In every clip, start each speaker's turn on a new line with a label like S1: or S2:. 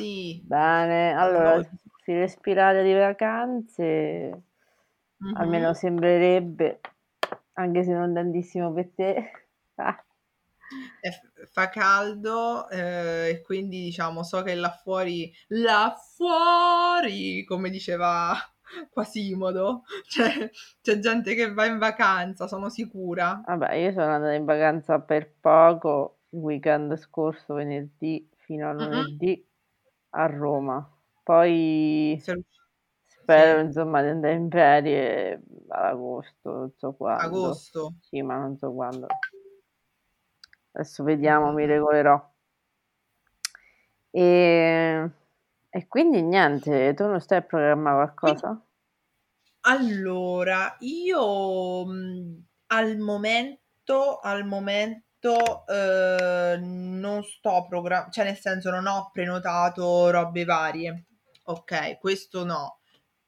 S1: bentornati.
S2: Bene, allora si respirare di vacanze, almeno
S1: Mh-mh.
S2: sembrerebbe, anche se non tantissimo per te. Ah.
S1: E f fa caldo, ehm, e quindi diciamo so che là fuori là fuori, come diceva Quasimodo, c'è c'è gente che va in vacanza, sono sicura.
S2: Vabbè, io sono andata in vacanza per poco il weekend scorso, venerdì fino a
S1: Mh-mh.
S2: lunedì a Roma. Poi
S1: Sei riusci
S2: spero
S1: sì.
S2: insomma di andare in ferie ad agosto, non so quando.
S1: Agosto.
S2: Sì, ma non so quando. Adesso vediamo, mi
S1: mh.
S2: regolerò. Ehm, e quindi niente, tu non stai a programmà
S1: Quin
S2: qualcosa?
S1: Allora, io, mhmm, al momento al momento, uhm, non sto progra cioè nel senso non ho prenotato robe varie, okay, questo no.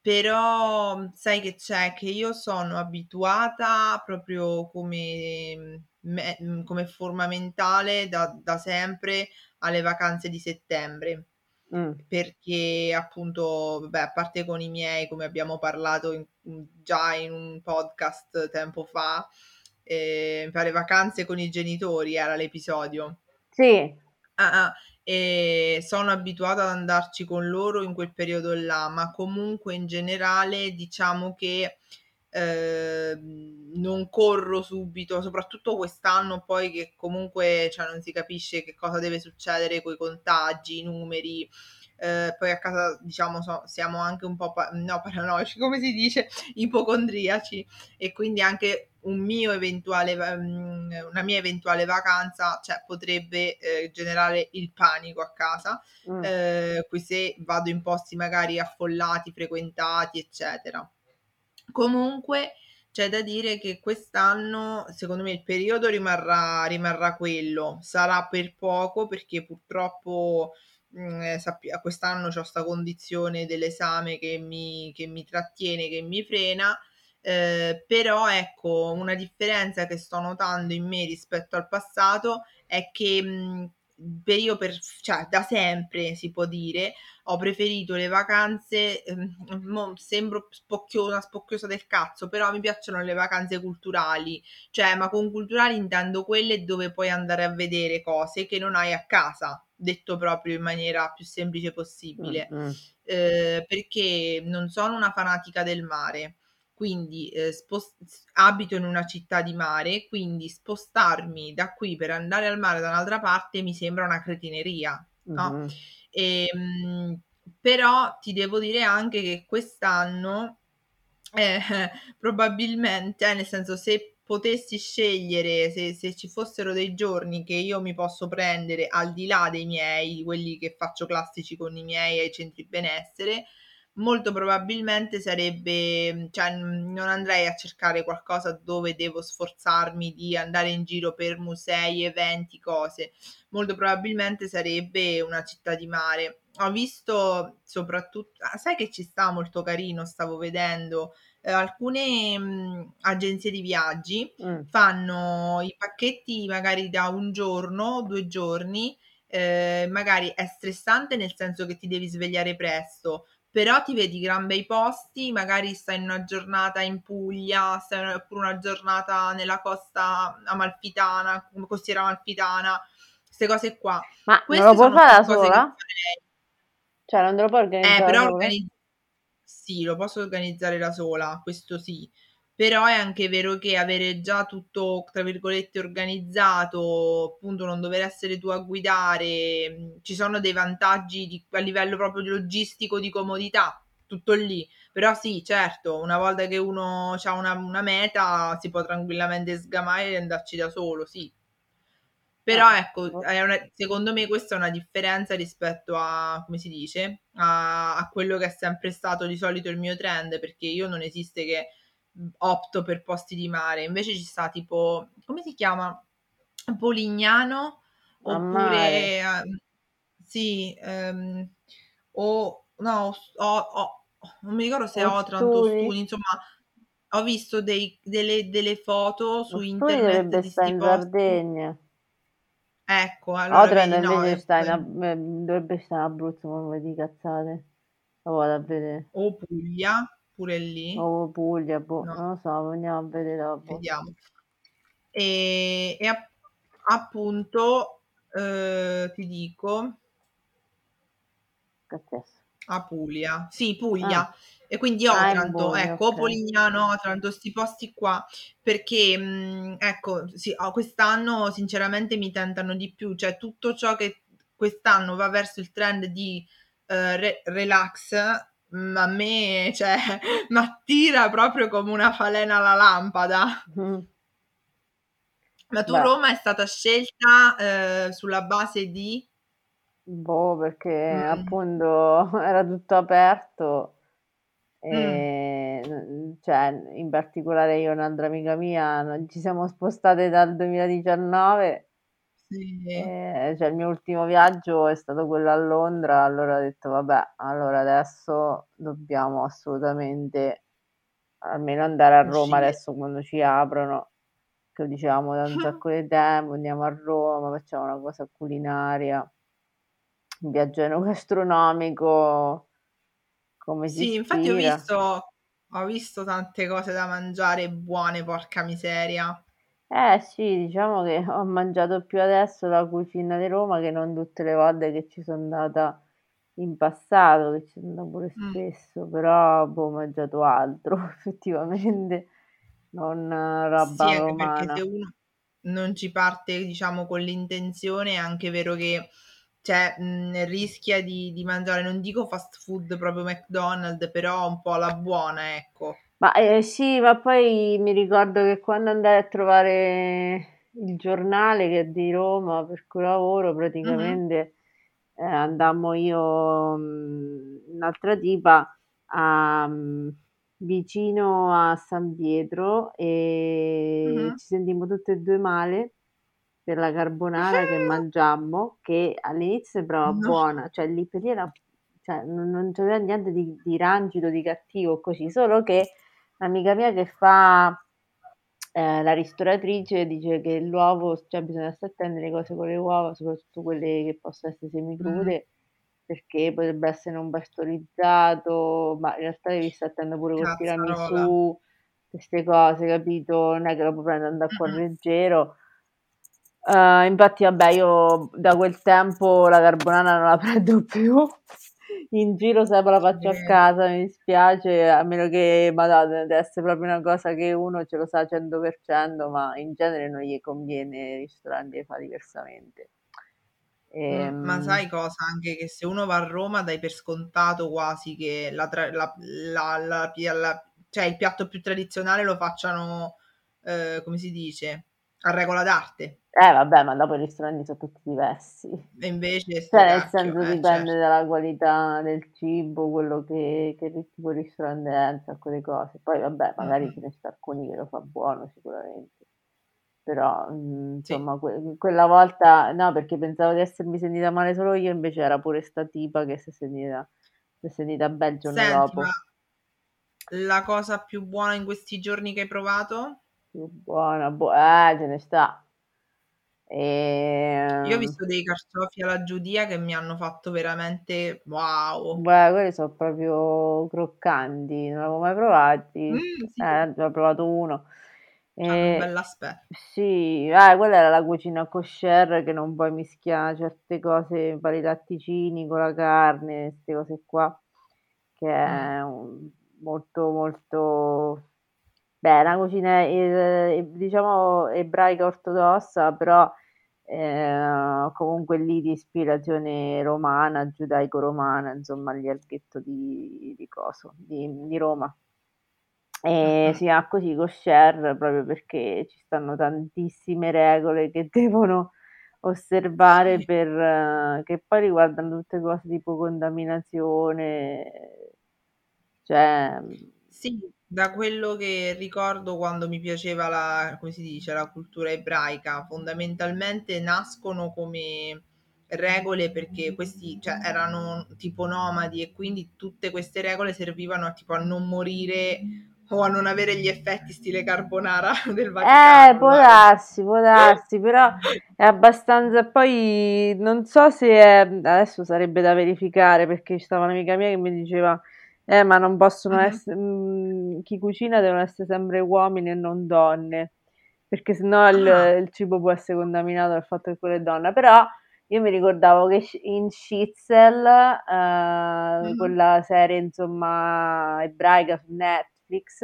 S1: Però sai che c'è, che io sono abituata proprio come me come forma mentale da da sempre alle vacanze di settembre.
S2: Mh.
S1: Perché appunto, vabbè, a parte con i miei, come abbiamo parlato in già in un podcast tempo fa, ehm, fare vacanze con i genitori era l'episodio.
S2: Sì.
S1: Ah-ah, ehm, sono abituata ad andarci con loro in quel periodo là, ma comunque in generale diciamo che, uhm, non corro subito, soprattutto quest'anno poi che comunque, cioè non si capisce che cosa deve succedere coi contagi, i numeri. Uhm, poi a casa diciamo so siamo anche un po' pa no paranoici, come si dice, ipocondriaci e quindi anche un mio eventuale mhmm, una mia eventuale vacanza, cioè potrebbe, ehm, generare il panico a casa, uhm, qui se vado in posti magari affollati, frequentati, eccetera. Comunque c'è da dire che quest'anno, secondo me, il periodo rimarrà rimarrà quello. Sarà per poco perché purtroppo, mhmm, sappia quest'anno c'ho 'sta condizione dell'esame che mi che mi trattiene, che mi frena, uhm, però ecco, una differenza che sto notando in me rispetto al passato è che, mhmm, pe io per cioè da sempre si può dire, ho preferito le vacanze, mo sembro spocchio spocchiosa del cazzo, però mi piacciono le vacanze culturali, cioè ma con culturali intendo quelle dove puoi andare a vedere cose che non hai a casa, detto proprio in maniera più semplice possibile.
S2: Mh-mh.
S1: Uhm, perché non sono una fanatica del mare, quindi, uhm, spos s abito in una città di mare, quindi spostarmi da qui per andare al mare da un'altra parte mi sembra una cretineria, no,
S2: Mh-mh.
S1: ehm, però ti devo dire anche che quest'anno, eh, probabilmente nel senso se potessi scegliere, se se ci fossero dei giorni che io mi posso prendere al di là dei miei, quelli che faccio classici con i miei ai centri benessere, molto probabilmente sarebbe cioè, non andrei a cercare qualcosa dove devo sforzarmi di andare in giro per musei, eventi, cose. Molto probabilmente sarebbe una città di mare. Ho visto soprattut ah, sai che ci sta molto carino, stavo vedendo, uhm, alcune, mhmm, agenzie di viaggi
S2: Mh.
S1: fanno i pacchetti magari da 1 giorno, 2 giorni, ehm, magari è stressante nel senso che ti devi svegliare presto, però ti vedi gran bei posti, magari stai in una giornata in Puglia, stai oppure una giornata nella costa amalfitana, costiera amalfitana, 'ste cose qua.
S2: Ma non lo
S1: Queste
S2: puoi
S1: sono
S2: fa'
S1: più
S2: da sola? Cioè non te lo
S1: Eh,
S2: organizzare da
S1: però
S2: sola?
S1: Sì, lo posso organizzare da sola, questo sì. Però è anche vero che avere già tutto, tra virgolette, "organizzato", appunto non dover essere tu a guidare, ci sono dei vantaggi di a livello proprio di logistico, di comodità, tutto lì. Però sì, certo, una volta che uno c'ha una una meta si può tranquillamente sgamare e andarci da solo, sì.
S2: Ah,
S1: Però ecco,
S2: boh.
S1: è una secondo me questa è una differenza rispetto a come si dice, a a quello che è sempre stato di solito il mio trend, perché io non esiste che, mhmm, opto per posti di mare, invece ci sta tipo come si chiama? Polignano oppure mhmm, sì, ehm, o no o o non mi ricordo se è Otranto o
S2: Ostuni?
S1: Ostuni, insomma ho visto dei delle delle foto su internet di 'sti
S2: in
S1: posti
S2: Sardegna.
S1: Ecco, allora
S2: Otranto
S1: vedi, no,
S2: invece
S1: è
S2: sta in. Ab- eh, dovrebbe stare in Abruzzo, ma non vedi cazzate. Lo vado a vedere.
S1: O Puglia, pure lì.
S2: O Puglia, boh,
S1: No.
S2: non lo so, andiamo a vedere dopo.
S1: Vediamo. E, e app- appunto eh, ti dico
S2: Cazzesso.
S1: a Puglia. Sì, Puglia.
S2: Ah.
S1: E quindi
S2: Ah, in
S1: Otranto,
S2: Puglia,
S1: ecco,
S2: ok.
S1: o Polignano, Otranto, sti posti qua, perché mh, ecco, sì, oh, quest'anno sinceramente mi tentano di più, cioè tutto ciò che quest'anno va verso il trend di eh, re- relax, mh, a me, cioè, mi attira proprio come una falena alla lampada.
S2: Mm.
S1: Ma tu
S2: Beh.
S1: Roma è stata scelta eh, sulla base di...
S2: Boh, perché
S1: Mm.
S2: appunto era tutto aperto
S1: Mm.
S2: e n- cioè, in particolare io e un'altra amica mia ci siamo spostate dal 2019
S1: Sì.
S2: e, cioè, il mio ultimo viaggio è stato quello a Londra, allora ho detto vabbè, allora adesso dobbiamo assolutamente almeno andare a Roma
S1: Uscire.
S2: adesso quando ci aprono, che lo dicevamo da un sacco di tempo, andiamo a Roma, facciamo una cosa culinaria, un viaggio enogastronomico, come si
S1: Sì, infatti ho visto, ho visto tante cose da mangiare buone, porca miseria.
S2: Eh sì, diciamo che ho mangiato più adesso la cucina di Roma che non tutte le volte che ci sono andata in passato, che ci sono andata pure
S1: Mm.
S2: spesso, però boh, ho mangiato altro effettivamente, non roba
S1: Sì, anche perché
S2: romana.
S1: se uno non ci parte, diciamo, con l'intenzione, è anche vero che cioè, mh, rischia di, di mangiare, non dico fast food proprio McDonald's, però un po' alla buona, ecco.
S2: Ma eh, sì, ma poi mi ricordo che quando andai a trovare il giornale che è di Roma per cui lavoro, praticamente eh, andammo io, mh, un'altra tipa, a, mh, vicino a San Pietro e
S1: Mhm.
S2: ci sentimmo tutte e due male per la carbonara che mangiammo, che all'inizio sembrava
S1: No.
S2: buona, cioè lì per lì era, cioè, non, non c'aveva niente di, di rancido, di cattivo, così, solo che l'amica mia che fa eh, la ristoratrice dice che l'uovo, cioè bisogna stare attenti alle cose con le uova, soprattutto quelle che possono essere
S1: Mm.
S2: semicrude, perché potrebbe essere non pastorizzato, ma in realtà devi stare attento pure col
S1: Cazzarola.
S2: tiramisù, queste cose, capito? Non è che lo puoi prendere a cuor
S1: Mm-mm.
S2: leggero. Eh, infatti, vabbè, io da quel tempo la carbonara non la prendo più. In giro se la faccio a
S1: Eh,
S2: casa, mi dispiace, a meno che, madonna, deve essere proprio una cosa che uno ce lo sa al 100%, ma in genere non gli conviene, i ristoranti le fa diversamente.
S1: Mm, ma
S2: Ehm,
S1: sai cosa? Anche che se uno va a Roma dai per scontato quasi che la, tra- la- la- la- la- cioè il piatto più tradizionale lo facciano, eh, come si dice, a regola d'arte.
S2: eh, vabbè, ma dopo i ristoranti sono tutti diversi.
S1: E invece
S2: Cioè, nel senso
S1: eh,
S2: dipende
S1: certo.
S2: dalla qualità del cibo, quello che, che tipo di ristorante è, un sacco di cose. Poi, vabbè, magari ce
S1: Mm-mm.
S2: ne sta alcuni che lo fa buono sicuramente. Però, mm,
S1: Sì.
S2: insomma, que- quella volta, no, perché pensavo di essermi sentita male solo io, invece era pure sta tipa che si è sentita, si è sentita bel giorno
S1: Senti,
S2: dopo.
S1: la cosa più buona in questi giorni che hai provato?
S2: Più buona, bu- eh, ce ne sta.
S1: Io ho
S2: E,
S1: visto dei carciofi alla giudia che mi hanno fatto veramente wow.
S2: beh, quelli sono proprio croccanti, non l'avevo mai provati.
S1: Mm, sì,
S2: Eh, ne ho provato uno.
S1: hanno un
S2: E,
S1: bell'aspetto.
S2: sì, eh, quella era la cucina kosher che non puoi mischiare certe cose, vari latticini con la carne, queste cose qua, che
S1: Mm.
S2: è un- molto, molto... Beh, è una cucina, eh, diciamo, ebraica ortodossa, però eh, comunque lì di ispirazione romana, giudaico-romana, insomma, gli arghetto di, di coso, di, di Roma. E si chiama così kosher proprio perché ci stanno tantissime regole che devono osservare
S1: Sì.
S2: per, eh, che poi riguardano tutte cose tipo contaminazione, cioè,
S1: Sì, da quello che ricordo quando mi piaceva la, come si dice, la cultura ebraica, fondamentalmente nascono come regole perché questi, cioè, erano tipo nomadi e quindi tutte queste regole servivano a, tipo, a non morire o a non avere gli effetti stile carbonara del Vaticano.
S2: Eh, può darsi, può darsi, però è abbastanza. Poi non so se è... adesso sarebbe da verificare perché ci stava un'amica mia che mi diceva: Eh, ma non possono
S1: Mhm.
S2: essere. mm, chi cucina devono essere sempre uomini e non donne, perché sennò il,
S1: Ah,
S2: il cibo può essere contaminato dal fatto che quello è donna. Però io mi ricordavo che in Schitzel, eh,
S1: mhm.
S2: quella serie insomma ebraica su Netflix,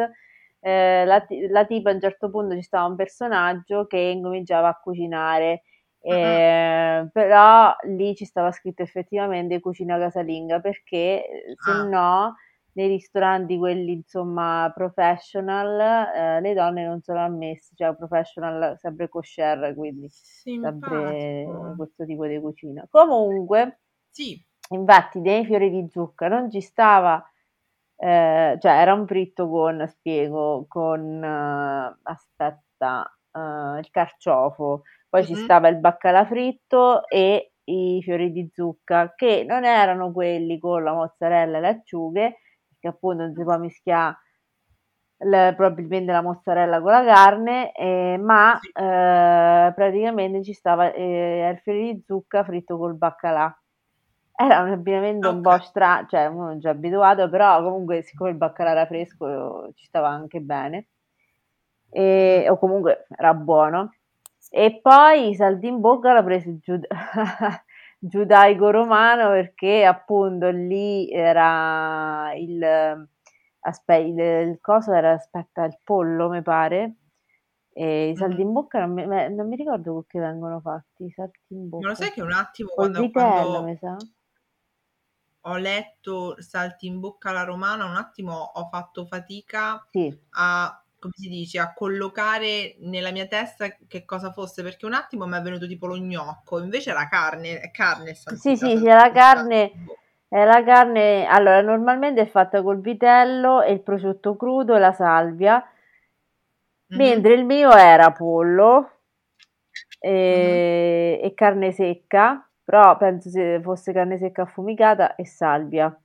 S2: eh, la, la tipa a un certo punto ci stava un personaggio che incominciava a cucinare,
S1: Mhm.
S2: eh, però lì ci stava scritto effettivamente cucina casalinga perché eh, se
S1: Ah,
S2: no nei ristoranti quelli insomma professional eh, le donne non sono ammesse, cioè professional sempre kosher, quindi sempre
S1: simpatico.
S2: questo tipo di cucina. Comunque,
S1: Sì.
S2: infatti, nei fiori di zucca non ci stava, eh, cioè era un fritto con, spiego, con, eh, aspetta, eh, il carciofo, poi ci
S1: Mhm.
S2: stava il baccalà fritto e i fiori di zucca, che non erano quelli con la mozzarella e le acciughe, perché appunto non si può mischiare l- probabilmente la mozzarella con la carne, eh, ma
S1: Sì.
S2: eh, praticamente ci stava eh, il fiore di zucca fritto col baccalà. Era un abbinamento un po' strano, cioè uno non già abituato, però comunque siccome il baccalà era fresco ci stava anche bene, e,
S1: Mhm.
S2: o comunque era buono. E poi i saltimbocca l'ho preso giud- giudaico-romano perché appunto lì era il, aspetta, il, il coso era, aspetta, il pollo mi pare, e i salti
S1: Mhm.
S2: in bocca non mi, non mi ricordo con che vengono fatti, i salti in
S1: Ma lo
S2: bocca,
S1: sai che un attimo quando,
S2: vitello
S1: quando ho letto Salti in bocca alla romana, un attimo ho fatto fatica
S2: Sì,
S1: a, come si dice, a collocare nella mia testa che cosa fosse, perché un attimo mi è venuto tipo lo gnocco, invece era carne, è carne
S2: sì,
S1: salti,
S2: sì,
S1: la
S2: sì, la
S1: salsiccia
S2: carne, la carne, allora normalmente è fatta col vitello e il prosciutto crudo e la salvia,
S1: Mhm,
S2: mentre il mio era pollo e, e carne secca, però penso se fosse carne secca affumicata e salvia.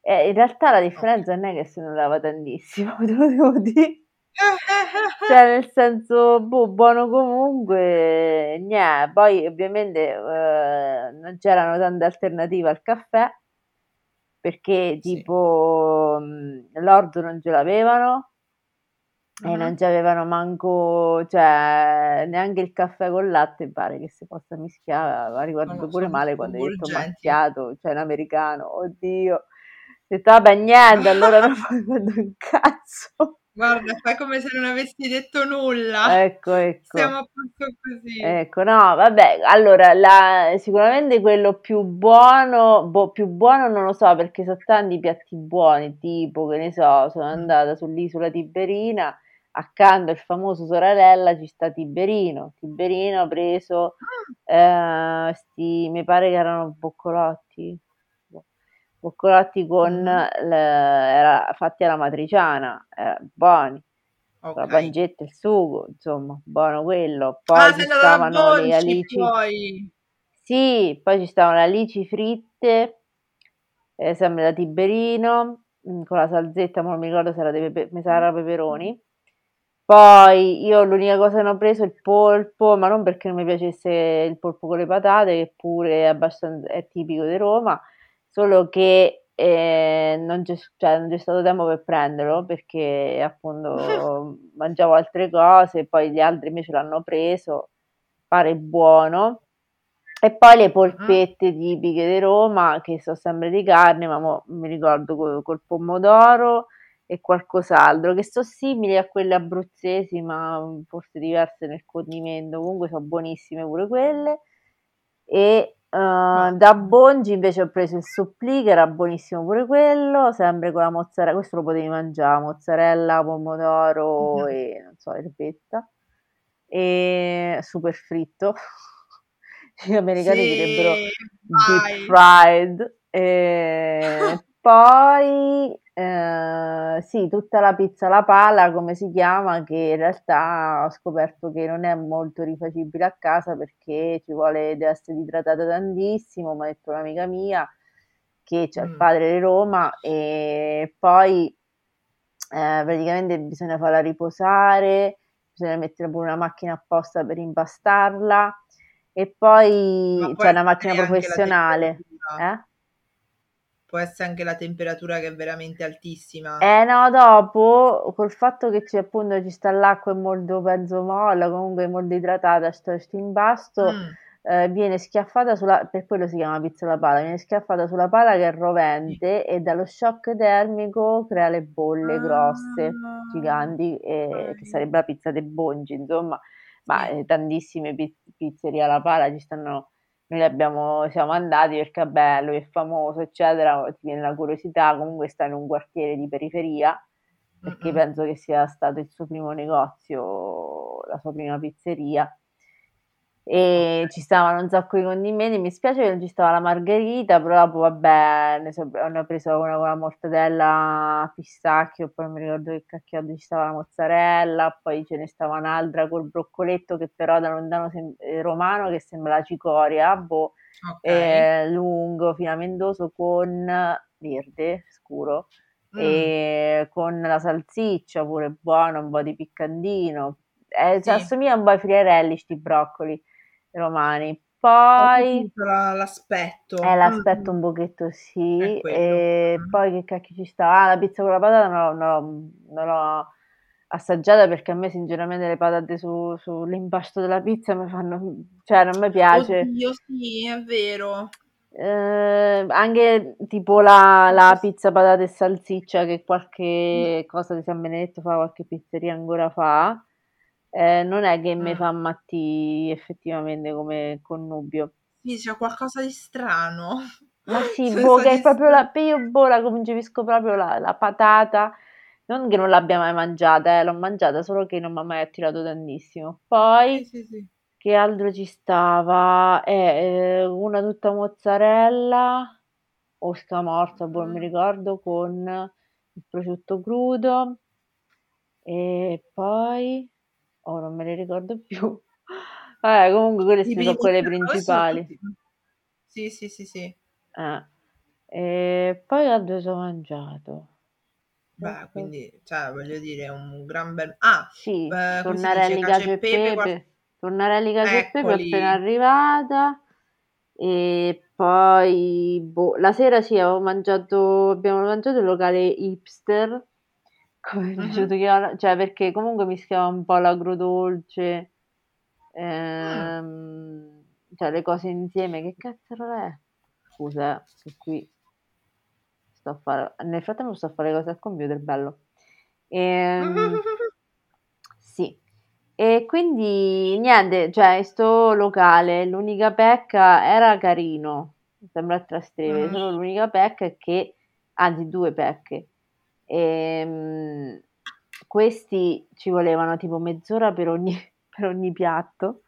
S2: E in realtà la differenza non è che si notava tantissimo, te lo devo dire. Cioè, nel senso, boh, buono comunque, niente. Poi ovviamente eh, non c'erano tante alternative al caffè, perché
S1: Sì.
S2: tipo mh, l'orzo non ce l'avevano e non ci avevano manco, cioè, neanche il caffè con latte, pare che si possa mischiare. Ma ricordo
S1: Sono,
S2: pure male quando hai detto macchiato, cioè in americano, oddio. Ho detto, vabbè, niente, allora non faccio un cazzo.
S1: Guarda, fai come se non avessi detto nulla.
S2: Ecco, ecco.
S1: a posto così.
S2: Ecco, no, vabbè, allora, la- sicuramente quello più buono, boh, più buono non lo so perché sono tanti piatti buoni, tipo, che ne so, sono
S1: Mm.
S2: andata sull'isola Tiberina, accanto al famoso Soralella ci sta Tiberino, Tiberino ha preso, eh, sti, mi pare che erano boccolotti, boccolotti con,
S1: Mhm.
S2: le- era fatti alla matriciana, erano buoni con la pancetta e il sugo, insomma, buono quello.
S1: Ah,
S2: Poi
S1: sei
S2: ci stavano le alici,
S1: poi.
S2: sì, poi ci stavano le alici fritte, eh, sempre da Tiberino, mm, con la salsetta, ma non mi ricordo se era, pepe- mi sa era peperoni. Poi io l'unica cosa che non ho preso è il polpo, ma non perché non mi piacesse il polpo con le patate, che pure è abbastanza è tipico di Roma, solo che eh, non c'è cioè, non c'è stato tempo per prenderlo perché appunto mangiavo altre cose, poi gli altri invece l'hanno preso, pare buono. E poi le
S1: Mhm.
S2: polpette tipiche di Roma, che sono sempre di carne, ma mo mi ricordo col, col pomodoro e qualcos'altro, che sono simili a quelle abruzzesi, ma mm, forse diverse nel condimento. Comunque sono buonissime pure quelle. E eh, da. Bongi invece ho preso il supplì, che era buonissimo pure quello, sempre con la mozzarella, questo lo potevi mangiare, mozzarella, pomodoro
S1: Mhm.
S2: e non so, erbetta. E super fritto. Gli americani direbbero
S1: Sì,
S2: deep
S1: vai.
S2: fried. E poi eh, sì, tutta la pizza alla pala, come si chiama, che in realtà ho scoperto che non è molto rifacibile a casa perché ci vuole, deve essere idratata tantissimo, mi ha detto un'amica mia che c'è il
S1: Mm.
S2: padre di Roma e poi eh, praticamente bisogna farla riposare, bisogna mettere pure una macchina apposta per impastarla e poi c'è una macchina professionale. Eh?
S1: Può essere anche la temperatura che è veramente altissima.
S2: Eh no, dopo, col fatto che c'è appunto ci sta l'acqua è molto penso molla, comunque molto idratata, sto, sto impasto. Mm eh, viene schiaffata sulla, per quello si chiama pizza alla pala, viene schiaffata sulla pala che è rovente e dallo shock termico crea le bolle grosse, ah. giganti, eh, che sarebbe la pizza dei bongi, insomma, ma eh, tantissime pizzerie alla pala ci stanno, noi abbiamo, siamo andati perché è bello, è famoso, eccetera, ti viene la curiosità, comunque sta in un quartiere di periferia, perché mm-hmm. penso che sia stato il suo primo negozio, la sua prima pizzeria e ci stavano un sacco di condimenti. Mi spiace che non ci stava la margherita, però dopo vabbè, ne, so, ne ho preso una con la mortadella a pistacchio, poi non mi ricordo che cacchio ci stava la mozzarella, poi ce ne stava un'altra col broccoletto che però da lontano sem- eh, romano che sembra la cicoria, boh, okay. eh, lungo, filamentoso con verde scuro. Mm. E con la salsiccia pure buono, un po' di piccantino. Eh, sì. assomiglia un po' ai friarelli sti broccoli romani. Poi
S1: l'aspetto.
S2: Eh, l'aspetto un pochetto sì. E mm. poi che cacchio ci sta? Ah, la pizza con la patata non, non, non l'ho assaggiata perché a me sinceramente le patate su, sull'impasto della pizza mi fanno... cioè non mi piace.
S1: Oddio sì, è vero.
S2: Eh, anche tipo la, la, pizza patate e salsiccia che qualche mm. cosa di San Benedetto fa, qualche pizzeria ancora fa eh, non è che mi fa matti effettivamente come connubio.
S1: Sì, c'è qualcosa di strano.
S2: Ma sì, boh, che è proprio la... Io boh, la concepisco proprio la, la patata. Non che non l'abbia mai mangiata, eh, l'ho mangiata, solo che non mi ha mai attirato tantissimo. Poi,
S1: sì, sì, sì.
S2: che altro ci stava? Eh, eh, una tutta mozzarella o scamorza, boh, non mi mm. ricordo, con il prosciutto crudo. E poi Oh, non me le ricordo più. Vabbè, comunque quelle sono quelle principali.
S1: Sì, sì, sì, sì.
S2: Eh. E poi altro ho mangiato.
S1: Beh, quindi, cioè, voglio dire, un gran bel... Ah,
S2: sì, eh, tornarelli cacio e pepe. pepe. Tornarelli cacio e pepe appena arrivata. E poi, boh, la sera sì, avevo mangiato, abbiamo mangiato il locale hipster come è piaciuto chiamare, cioè perché comunque mischiava un po' l'agrodolce, ehm, cioè le cose insieme, che cazzo è? Scusa, che qui sto a fare, nel frattempo sto a fare le cose al computer, bello. Ehm, sì, e quindi niente, cioè sto locale, l'unica pecca era carino, sembra a Trastevere, mm. solo l'unica pecca è che, anzi due pecche, e, ehm, questi ci volevano tipo mezz'ora per ogni, per ogni piatto.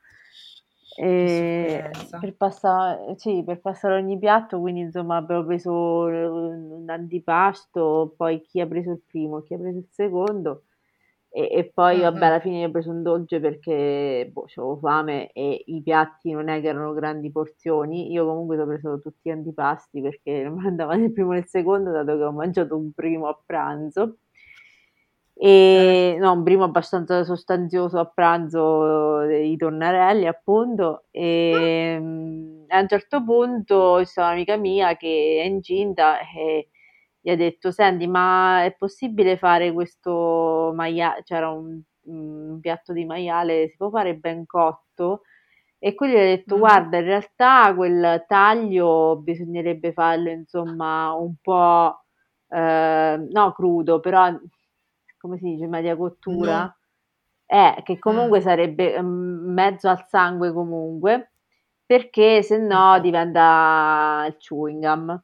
S2: Per, passare, sì, per passare ogni piatto, quindi insomma abbiamo preso un antipasto, poi chi ha preso il primo, chi ha preso il secondo e, e poi vabbè alla fine ho preso un dolce perché boh, avevo fame e i piatti non è che erano grandi porzioni, io comunque ho preso tutti gli antipasti perché non mi andava né il primo né il secondo dato che ho mangiato un primo a pranzo. E no, un primo abbastanza sostanzioso a pranzo dei tonnarelli appunto. E mm, a un certo punto c'è un'amica mia che è incinta e gli ha detto senti ma è possibile fare questo maiale c'era un, un, piatto di maiale si può fare ben cotto e gli ha detto mm. guarda in realtà quel taglio bisognerebbe farlo insomma un po' eh, no crudo però come si dice media cottura no. eh, che comunque mm. sarebbe mm, mezzo al sangue comunque perché se no diventa il chewing gum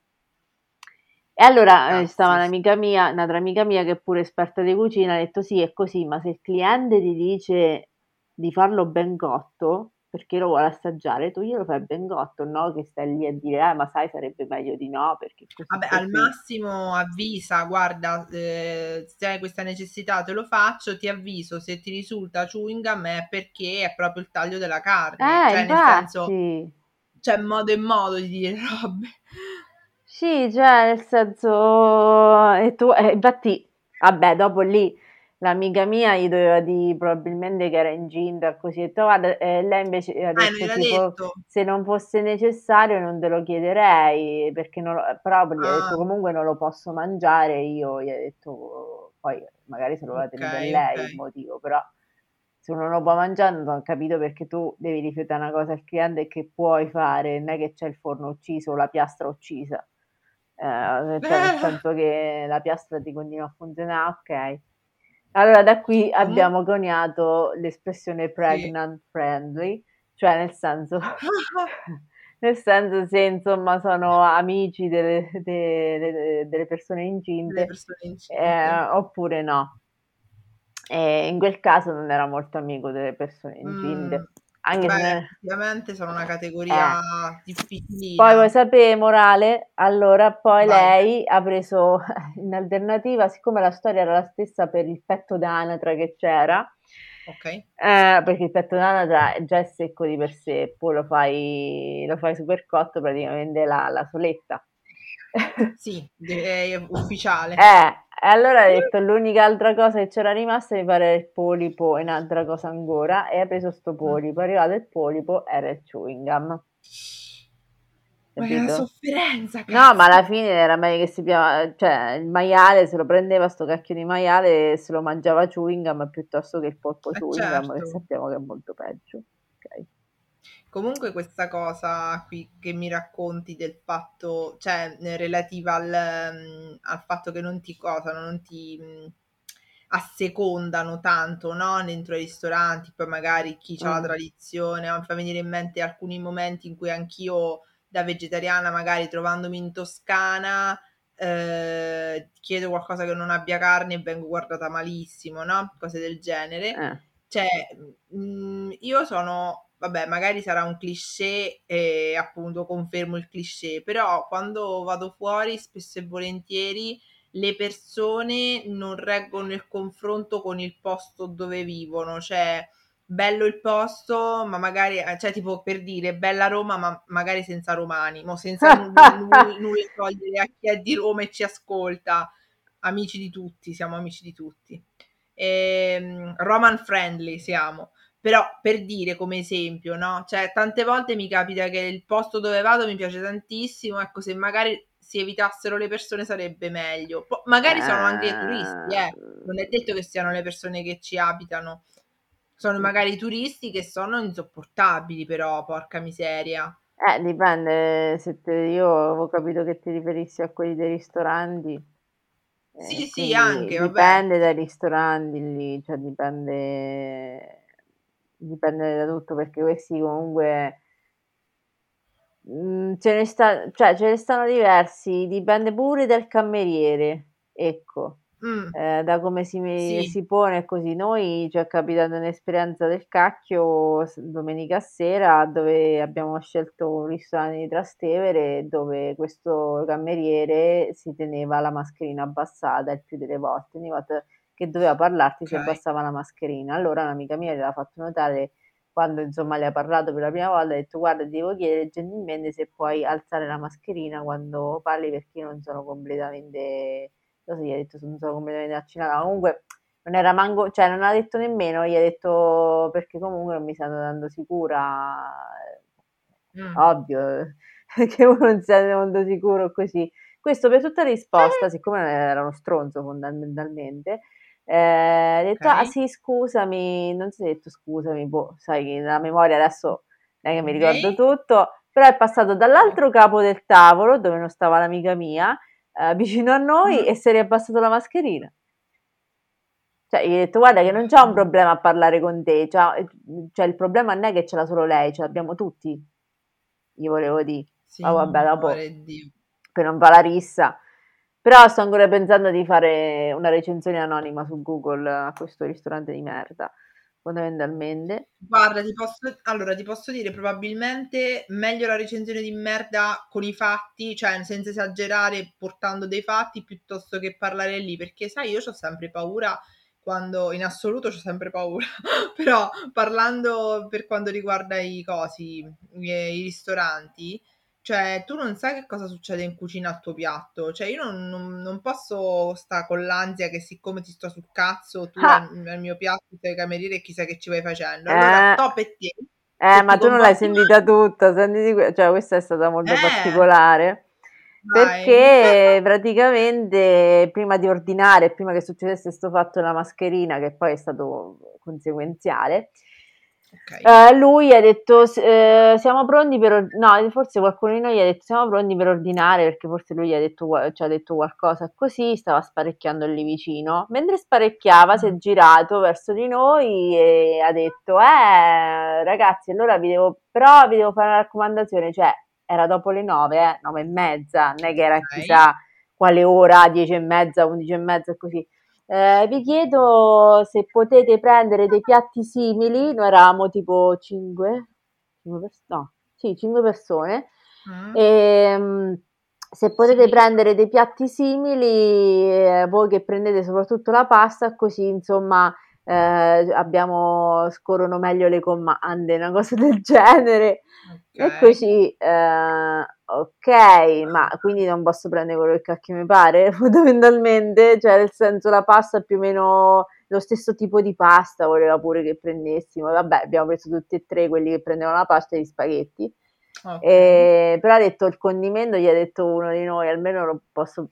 S2: e allora eh, stava un'amica mia, un'altra amica mia che è pure esperta di cucina, ha detto sì, è così, ma se il cliente ti dice di farlo ben cotto, perché lo vuole assaggiare, tu glielo fai ben cotto, no? Che stai lì a dire, eh, ma sai, sarebbe meglio di no, perché
S1: così Vabbè, così. al massimo avvisa, guarda, eh, se hai questa necessità te lo faccio, ti avviso, se ti risulta chewing gum è perché è proprio il taglio della carne,
S2: eh, cioè infatti. nel senso,
S1: c'è modo e modo di dire robe.
S2: Sì, cioè nel senso, e tu, eh, infatti Vabbè, dopo lì l'amica mia gli doveva dire probabilmente che era incinta, così detto, guarda, eh, lei invece ha
S1: Eh,
S2: detto
S1: non
S2: tipo,
S1: detto.
S2: se non fosse necessario non te lo chiederei, perché non lo, però gli ha detto
S1: Ah,
S2: comunque non lo posso mangiare, io gli ho detto, poi magari se lo va
S1: ok,
S2: tenuto lei il
S1: ok.
S2: motivo, però se uno non lo può mangiare non ho capito perché tu devi rifiutare una cosa al cliente che puoi fare, non è che c'è il forno ucciso o la piastra uccisa, eh, cioè nel senso che la piastra ti continua a funzionare, ok. Allora da qui abbiamo coniato l'espressione
S1: sì.
S2: pregnant friendly, cioè nel senso, nel senso se insomma sono amici delle, delle- delle persone incinte
S1: persone
S2: eh,
S1: incinte.
S2: oppure no. E in quel caso non era molto amico delle persone incinte,
S1: Mm,
S2: anche se
S1: beh,
S2: non-
S1: effettivamente sono una
S2: eh.
S1: categoria
S2: Poi vuoi sapere, morale? Allora, poi
S1: Vai.
S2: lei ha preso in alternativa, siccome la storia era la stessa per il petto d'anatra che c'era,
S1: Ok.
S2: eh, perché il petto d'anatra già è secco di per sé, poi lo fai, lo fai super cotto, praticamente la, la soletta.
S1: Sì, è ufficiale.
S2: Eh, e allora ha detto l'unica altra cosa che c'era rimasta mi pare il polipo e un'altra cosa ancora e ha preso sto
S1: Mm.
S2: polipo, è arrivato il polipo, era il chewing gum.
S1: Ma che
S2: Capito?
S1: sofferenza,
S2: No, ma
S1: cazzo.
S2: alla fine era meglio che si piava, cioè il maiale se lo prendeva sto cacchio di maiale e se lo mangiava chewing gum piuttosto che il polpo
S1: Eh,
S2: chewing gum che
S1: certo.
S2: sappiamo che è molto peggio.
S1: Comunque questa cosa qui che mi racconti del fatto, cioè eh, relativa al, mm, al fatto che non ti cosano, non ti mm, assecondano tanto, no? Dentro ai ristoranti, poi magari chi ha la
S2: Mm.
S1: tradizione, mi fa venire in mente alcuni momenti in cui anch'io da vegetariana, magari trovandomi in Toscana, eh, chiedo qualcosa che non abbia carne e vengo guardata malissimo, no? Cose del genere.
S2: Eh.
S1: Cioè, mm, io sono, vabbè, magari sarà un cliché e appunto confermo il cliché, però quando vado fuori spesso e volentieri le persone non reggono il confronto con il posto dove vivono, cioè bello il posto, ma magari, eh, cioè tipo per dire bella Roma, ma magari senza romani, mo senza nu- nu- nulla togliere a chi è di Roma e ci ascolta, amici di tutti, siamo amici di tutti. Ehm, Roman friendly siamo. Però per dire come esempio, no? Cioè, tante volte mi capita che il posto dove vado mi piace tantissimo, ecco, se magari si evitassero le persone sarebbe meglio. Po- magari sono anche i turisti, eh. Non è detto che siano le persone che ci abitano. Sono magari i turisti che sono insopportabili, però, porca miseria.
S2: Eh, dipende, se te- io avevo capito che ti riferissi a quelli dei ristoranti. eh,
S1: Sì, sì,
S2: quindi
S1: anche, vabbè.
S2: dipende dai ristoranti lì, cioè dipende, dipende da tutto perché questi comunque mm, ce ne sta, cioè ce ne stanno diversi, dipende pure dal cameriere, ecco,
S1: Mm,
S2: eh, da come si,
S1: sì,
S2: si pone così. Noi ci è capitata un'esperienza del cacchio domenica sera dove abbiamo scelto un ristorante di Trastevere dove questo cameriere si teneva la mascherina abbassata il più delle volte. Ogni volta che doveva parlarti si
S1: ok.
S2: abbassava la mascherina. Allora un'amica mia le ha fatto notare quando insomma le ha parlato per la prima volta, ha detto guarda, ti devo chiedere gentilmente se puoi alzare la mascherina quando parli perché io non sono completamente Così gli ha detto non sono completamente vaccinata. Comunque non era manco, cioè non ha detto nemmeno, gli ha detto perché comunque non mi stanno dando sicura.
S1: Mm.
S2: Ovvio, che uno non si sente molto sicuro così. Questo per tutta risposta, siccome era uno stronzo fondamentalmente, eh, ha detto, ah
S1: Ok,
S2: sì, scusami, non si è detto scusami, boh, sai che nella memoria adesso non è che mi ricordo tutto, però è passato dall'altro capo del tavolo, dove non stava l'amica mia, eh, vicino a noi
S1: Mm.
S2: e si è riabbassato la mascherina. Cioè, gli ho detto, guarda che non c'è un problema a parlare con te, cioè, cioè, il problema non è che ce l'ha solo lei, ce l'abbiamo tutti, gli volevo dire. Ma vabbè, dopo, per non fare la rissa. Però sto ancora pensando di fare una recensione anonima su Google a questo ristorante di merda, fondamentalmente.
S1: Guarda, ti posso, allora, ti posso dire probabilmente meglio la recensione di merda con i fatti, cioè senza esagerare, portando dei fatti, piuttosto che parlare lì, perché sai, io ho sempre paura quando, in assoluto ho sempre paura, però parlando per quanto riguarda i cosi, i, i ristoranti, cioè, tu non sai che cosa succede in cucina al tuo piatto. Cioè, io non, non, non posso stare con l'ansia che siccome ti sto sul cazzo, tu
S2: Ah.
S1: al, al mio piatto sei cameriere e chissà che ci vai facendo. Allora,
S2: Eh,
S1: top e tieni.
S2: eh, ma
S1: ti
S2: tu non l'hai sentita tutta, sentiti que- cioè questa è stata molto
S1: eh,
S2: particolare
S1: vai.
S2: perché praticamente prima di ordinare, prima che succedesse questo fatto della mascherina, che poi è stato conseguenziale,
S1: Ok.
S2: eh, lui ha detto "S- eh, siamo pronti per or-" no, forse qualcuno di noi gli ha detto siamo pronti per ordinare perché forse lui gli ha detto, ci ha detto qualcosa così, stava sparecchiando lì vicino. Mentre sparecchiava si è
S1: Mm.
S2: girato verso di noi e ha detto eh ragazzi allora vi devo, però vi devo fare una raccomandazione, cioè era dopo le nove, eh, nove e mezza, non è che era
S1: Ok.
S2: chissà quale ora, dieci e mezza, undici e mezza così. Eh, vi chiedo se potete prendere dei piatti simili, noi eravamo tipo 5, no, sì, 5 persone,
S1: Mm.
S2: e mm, se potete
S1: Sì.
S2: prendere dei piatti simili, eh, voi che prendete soprattutto la pasta, così insomma eh, abbiamo, scorrono meglio le comande, una cosa del genere. E
S1: Ok.
S2: così, eh, ok, ma quindi non posso prendere quello che cacchio mi pare, fondamentalmente, cioè nel senso la pasta più o meno lo stesso tipo di pasta, voleva pure che prendessimo, vabbè abbiamo preso tutti e tre quelli che prendevano la pasta e gli spaghetti,
S1: Ok.
S2: e, però ha detto il condimento, gli ha detto uno di noi, almeno lo posso,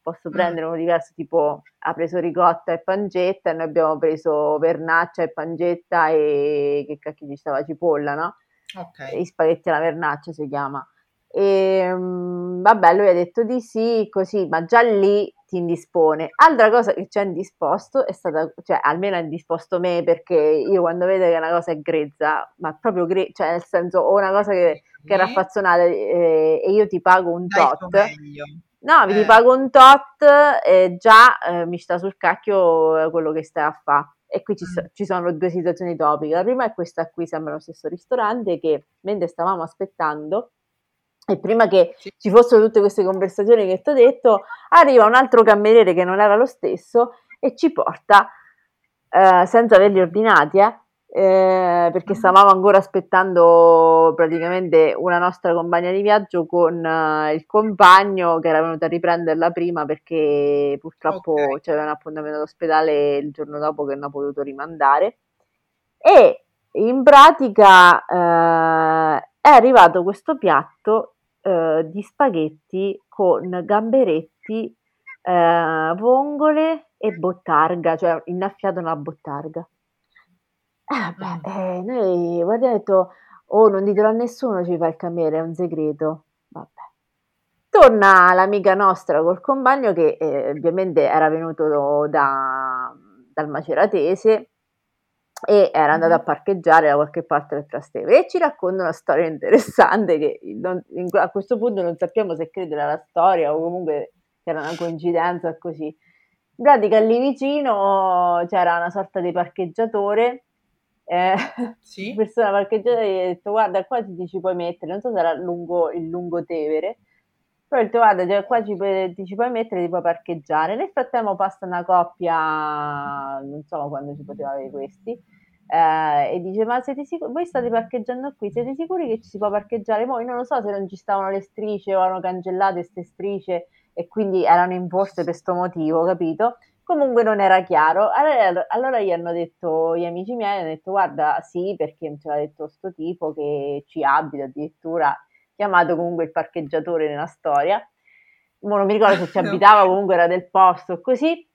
S2: posso
S1: Mm.
S2: prendere uno diverso, tipo ha preso ricotta e pancetta e noi abbiamo preso vernaccia e pancetta e che cacchio ci stava, cipolla, no?
S1: Ok.
S2: Gli spaghetti alla vernaccia si chiama. E mm, vabbè, lui ha detto di sì, così, ma già lì ti indispone. Altra cosa che ci ha indisposto è stata, cioè almeno ha indisposto me perché io quando vedo che una cosa è grezza, ma proprio grezza, cioè nel senso o una cosa che, che è raffazzonata eh, e io ti pago un tot, no, vi ti
S1: Eh.
S2: pago un tot e già eh, mi sta sul cacchio eh, quello che stai a fare. E qui ci, so-
S1: Mm.
S2: ci sono due situazioni topiche. La prima è questa qui, sembra lo stesso ristorante, che mentre stavamo aspettando, e prima che
S1: Sì.
S2: ci fossero tutte queste conversazioni che ti ho detto, arriva un altro cameriere che non era lo stesso e ci porta, eh, senza averli ordinati, eh, eh, perché
S1: Mm.
S2: stavamo ancora aspettando praticamente una nostra compagna di viaggio con eh, il compagno che era venuto a riprenderla prima perché purtroppo
S1: Ok.
S2: c'era un appuntamento all'ospedale il giorno dopo che non ha potuto rimandare. E in pratica eh, è arrivato questo piatto eh, di spaghetti con gamberetti, eh, vongole e bottarga, cioè innaffiato nella bottarga. Eh, vabbè,
S1: Mm.
S2: eh, noi guarda, ho detto, oh, non ditelo a nessuno, ci fa il cameriere, è un segreto. Vabbè. Torna l'amica nostra col compagno che eh, ovviamente era venuto da- dal Maceratese e era andato a
S1: Mhm.
S2: parcheggiare da qualche parte del Trastevere e ci racconta una storia interessante che non- in- a questo punto non sappiamo se credere alla storia o comunque che era una coincidenza così. In pratica lì vicino c'era una sorta di parcheggiatore, eh,
S1: Sì.
S2: persona parcheggiatore gli ha detto guarda qua ti ci puoi mettere, non so se era lungo, il Lungotevere, però ha detto guarda cioè, qua ci ti ci puoi mettere, ti puoi parcheggiare. Nel frattempo passa una coppia, non so quando ci poteva avere questi, eh, e dice ma siete sicuri, voi state parcheggiando qui, siete sicuri che ci si può parcheggiare? Poi non lo so se non ci stavano le strisce o avevano cancellato queste strisce e quindi erano imposte per questo motivo, capito? Comunque non era chiaro. Allora, allora gli hanno detto, gli amici miei hanno detto guarda sì perché ce l'ha detto sto tipo che ci abita addirittura chiamato comunque il parcheggiatore nella storia. Mo non mi ricordo se ci abitava, comunque era del posto, così.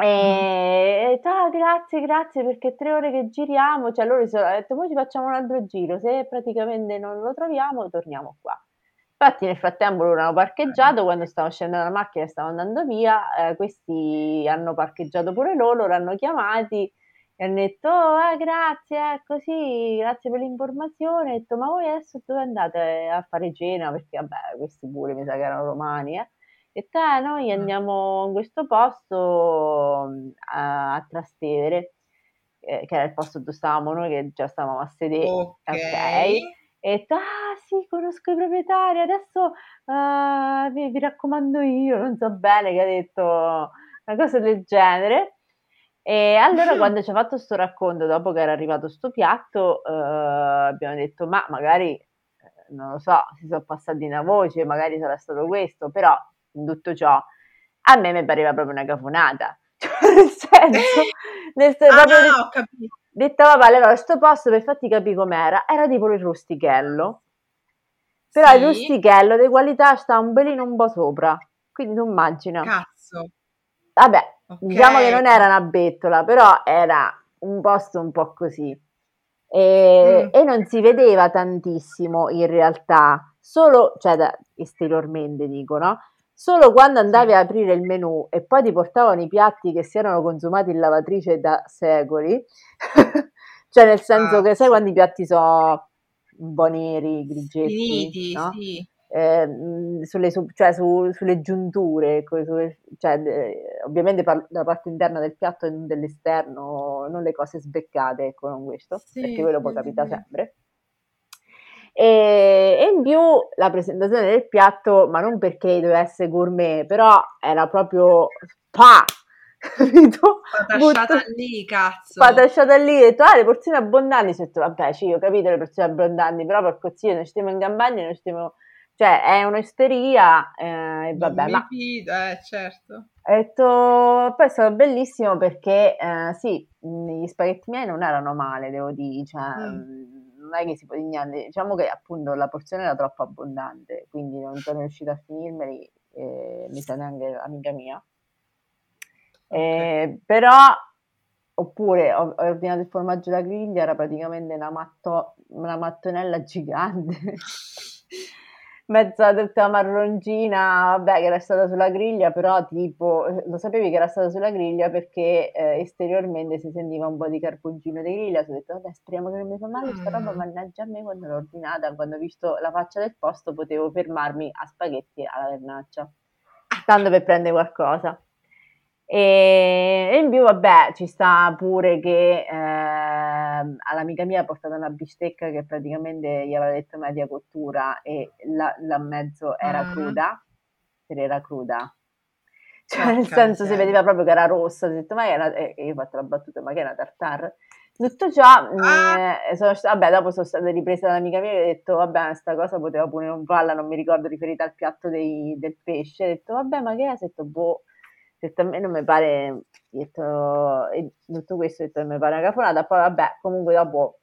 S2: E detto, ah, grazie, grazie, perché tre ore che giriamo, cioè loro si sono detto, poi ci facciamo un altro giro, se praticamente non lo troviamo, torniamo qua. Infatti nel frattempo loro hanno parcheggiato, quando stavo scendendo dalla macchina e stavo andando via, eh, questi hanno parcheggiato pure loro, loro hanno chiamati e hanno detto, oh, eh, grazie, eh, così, grazie per l'informazione. Ho detto, ma voi adesso dove andate a fare cena? Perché vabbè, questi pure mi sa che erano romani, eh. Ho detto, eh, noi
S1: Mm.
S2: andiamo in questo posto mm, a, a Trastevere, eh, che era il posto dove stavamo noi, che già stavamo a sedere.
S1: Ok.
S2: Ok. E detto, ah sì, conosco i proprietari, adesso eh, vi, vi raccomando io, non so bene che ha detto una cosa del genere. E allora quando ci ha fatto sto racconto, dopo che era arrivato sto piatto, eh, abbiamo detto, ma magari eh, non lo so, si sono passati una voce, magari sarà stato questo, però in tutto ciò a me mi pareva proprio una cafonata. Cioè, nel senso, nel senso
S1: Ah,
S2: proprio
S1: no, ho capito.
S2: detta papà, allora sto posto per farti capire com'era, era tipo il rustichello, però il
S1: Sì,
S2: rustichello di qualità sta un pelino un po' sopra, quindi tu immagina.
S1: cazzo.
S2: Vabbè,
S1: Ok.
S2: diciamo che non era una bettola, però era un posto un po' così. E,
S1: Mm.
S2: e non si vedeva tantissimo in realtà, solo, cioè da- esteriormente dico, no? Solo quando andavi
S1: Sì.
S2: a aprire il menù e poi ti portavano i piatti che si erano consumati in lavatrice da secoli, cioè nel senso che sai quando i piatti sono un po' neri, grigetti,
S1: Finiti,
S2: no?
S1: sì.
S2: Eh, mh, sulle, su- cioè su- sulle giunture, co- su- cioè, eh, ovviamente parlo della parte interna del piatto e non dell'esterno, non le cose sbeccate, ecco, non questo, perché
S1: Sì,
S2: quello
S1: sì,
S2: poi
S1: sì,
S2: capita
S1: sì.
S2: sempre. E, e in più la presentazione del piatto, ma non perché doveva essere gourmet, però era proprio pa! Capito?
S1: Patasciata
S2: Butto-
S1: lì, cazzo.
S2: Patasciata lì, ho detto, ah, le porzioni abbondanti, ho detto, vabbè, sì, ho capito le porzioni abbondanti, però per così noi stiamo in campagna, noi stiamo... Cioè, è un'osteria, eh, e
S1: Non
S2: vabbè,
S1: mi
S2: ma
S1: fido, eh, certo.
S2: ho detto, poi è stato bellissimo perché, eh, sì, gli spaghetti miei non erano male, devo dire, cioè,
S1: Mm.
S2: mh, non è che si può dire niente, diciamo che appunto la porzione era troppo abbondante, quindi non sono riuscita a finirmeli, e mi sa neanche l'amica mia.
S1: Ok.
S2: Eh, però, oppure ho, ho ordinato il formaggio da griglia, era praticamente una, matto- una mattonella gigante, mezza tutta marroncina, vabbè, che era stata sulla griglia, però tipo, lo sapevi che era stata sulla griglia perché eh, esteriormente si sentiva un po' di carboncino di griglia, ho detto, vabbè, speriamo che non mi fa male questa roba,
S1: Mm.
S2: mannaggia a me quando l'ho ordinata, quando ho visto la faccia del posto potevo fermarmi a spaghetti alla vernaccia, tanto per prendere qualcosa. E, e in più, vabbè, ci sta pure che ehm, all'amica mia ha portato una bistecca che praticamente gli aveva detto media cottura e la, la mezzo era
S1: Mm.
S2: cruda, ed era cruda. Cioè, nel
S1: Porca
S2: senso si vedeva proprio che era rossa, ho detto, ma che è una, e io ho fatto la battuta, ma che è una tartare? Tutto ciò,
S1: Ah,
S2: eh, sono, vabbè, dopo sono state riprese dall'amica mia e ho detto, vabbè, sta cosa poteva pure non farla, non mi ricordo riferita al piatto dei- del pesce, ho detto, vabbè, ma che è? Ho detto, boh, detto, a me non mi pare, detto, e tutto questo, detto, mi pare una cafonata, poi vabbè, comunque dopo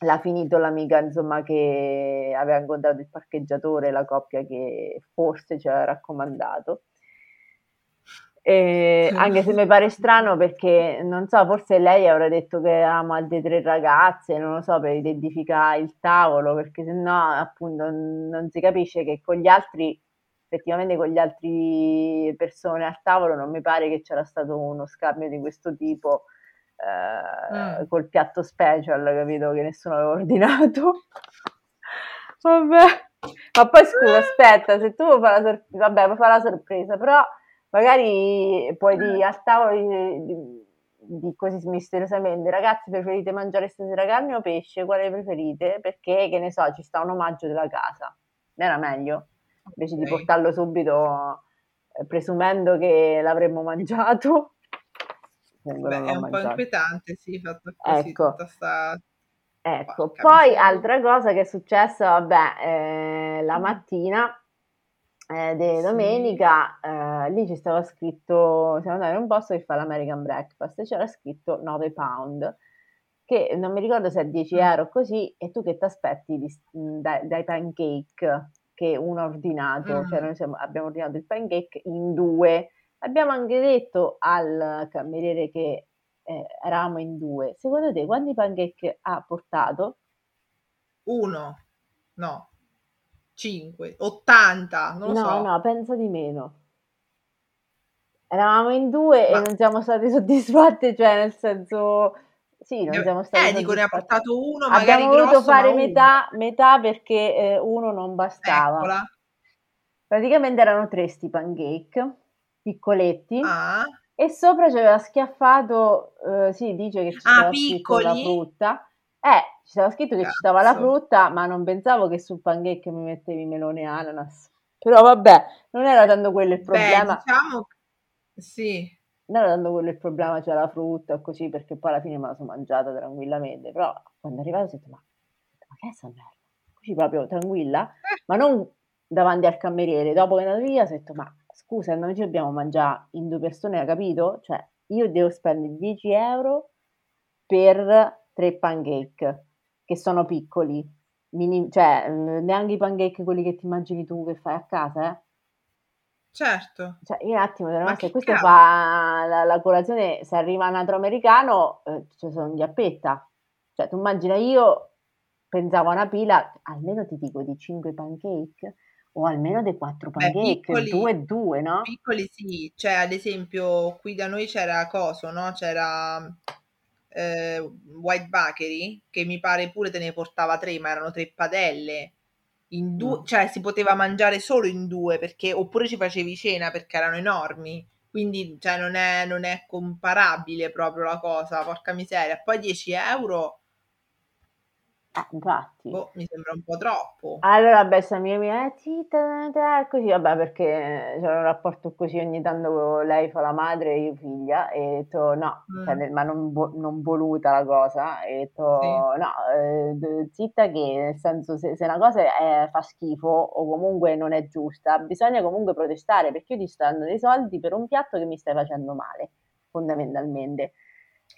S2: l'ha finito l'amica, insomma, che aveva incontrato il parcheggiatore, la coppia che forse ci aveva raccomandato. E anche se mi pare strano perché non so, forse lei avrà detto che eravamo altre tre ragazze, non lo so, per identificare il tavolo, perché sennò appunto non si capisce che con gli altri, effettivamente con gli altri persone al tavolo non mi pare che c'era stato uno scambio di questo tipo eh,
S1: Mm.
S2: col piatto special, capito? Che nessuno aveva ordinato. Vabbè. Ma poi scusa, aspetta, se tu vuoi fare la sorpresa, vabbè, puoi fare la sorpresa, però magari puoi dire al tavolo di, di- di così misteriosamente, ragazzi, preferite mangiare stasera carne o pesce? Quale preferite? Perché, che ne so, ci sta un omaggio della casa. Non era meglio? Invece di portarlo subito eh, presumendo che l'avremmo mangiato.
S1: Beh, è un po'
S2: mangiato.
S1: inquietante, sì, fatto così,
S2: Ecco.
S1: sta...
S2: Ecco,
S1: Porca
S2: poi
S1: miseria.
S2: altra cosa che è successa, vabbè, eh, la mattina eh, di
S1: Sì.
S2: domenica, eh, lì ci stava scritto, siamo andati in un posto che fa l'American Breakfast e c'era scritto 9 pound, che non mi ricordo se è 10
S1: Mm.
S2: euro così, e tu che ti aspetti di- dai, dai pancake che uno ha ordinato, cioè
S1: Mm.
S2: noi siamo- abbiamo ordinato il pancake in due, abbiamo anche detto al cameriere che eh, eravamo in due, secondo te quanti pancake ha portato?
S1: Uno, no, cinque, ottanta, non lo
S2: No,
S1: so.
S2: no, penso di meno. Eravamo in due e
S1: Ma
S2: non siamo stati soddisfatti, cioè nel senso, sì, non
S1: ne-
S2: siamo stati
S1: eh, dico, ne ha portato uno, magari
S2: Abbiamo voluto
S1: grosso, ma
S2: fare metà, metà perché eh, uno non bastava.
S1: Eccola.
S2: Praticamente erano tre sti pancake, piccoletti,
S1: Ah,
S2: e sopra ci aveva schiaffato, eh, sì, dice che ci
S1: ah,
S2: stava scritto la
S1: piccoli?
S2: frutta. Eh, ci stava scritto che ci stava la frutta, ma non pensavo che sul pancake mi mettevi melone e ananas. Però vabbè, non era tanto quello il
S1: Beh,
S2: problema,
S1: diciamo, sì.
S2: Non tanto quello il problema, cioè la frutta o così, perché poi alla fine me la sono mangiata tranquillamente. Però quando è arrivato ho detto, ma, ma che è sta merda? capisci proprio, tranquilla, ma non davanti al cameriere. Dopo che è andato via, ho detto, ma scusa, noi ci dobbiamo mangiare in due persone, hai capito? Cioè, io devo spendere 10 euro per tre pancake, che sono piccoli, mini, cioè neanche i pancake quelli che ti immagini tu che fai a casa, eh?
S1: Certo.
S2: Cioè, io un attimo, ma se questo cavolo? fa la, la, colazione, se arriva un altro americano, eh, ci sono di appetta. Cioè, tu immagina io pensavo a una pila, almeno ti dico di 5 pancake o almeno dei 4 pancake, 2 e 2, no?
S1: Piccoli sì, cioè ad esempio qui da noi c'era coso, no? C'era eh, White Bakery, che mi pare pure te ne portava tre, ma erano tre padelle in due, cioè si poteva mangiare solo in due perché oppure ci facevi cena perché erano enormi. Quindi cioè, non, è, non è comparabile proprio la cosa, porca miseria. Poi 10 euro
S2: Ah, infatti.
S1: Boh, mi sembra un po' troppo.
S2: Allora, beh, mia mia, eh, tita, così, vabbè, perché c'è un rapporto così ogni tanto lei fa la madre e io figlia, e ho detto no, mm. cioè, ma non, non, voluta la cosa, e ho detto sì. no, eh, zitta che, nel senso, se, se una cosa è, fa schifo o comunque non è giusta, bisogna comunque protestare, perché io ti sto dando dei soldi per un piatto che mi stai facendo male, fondamentalmente.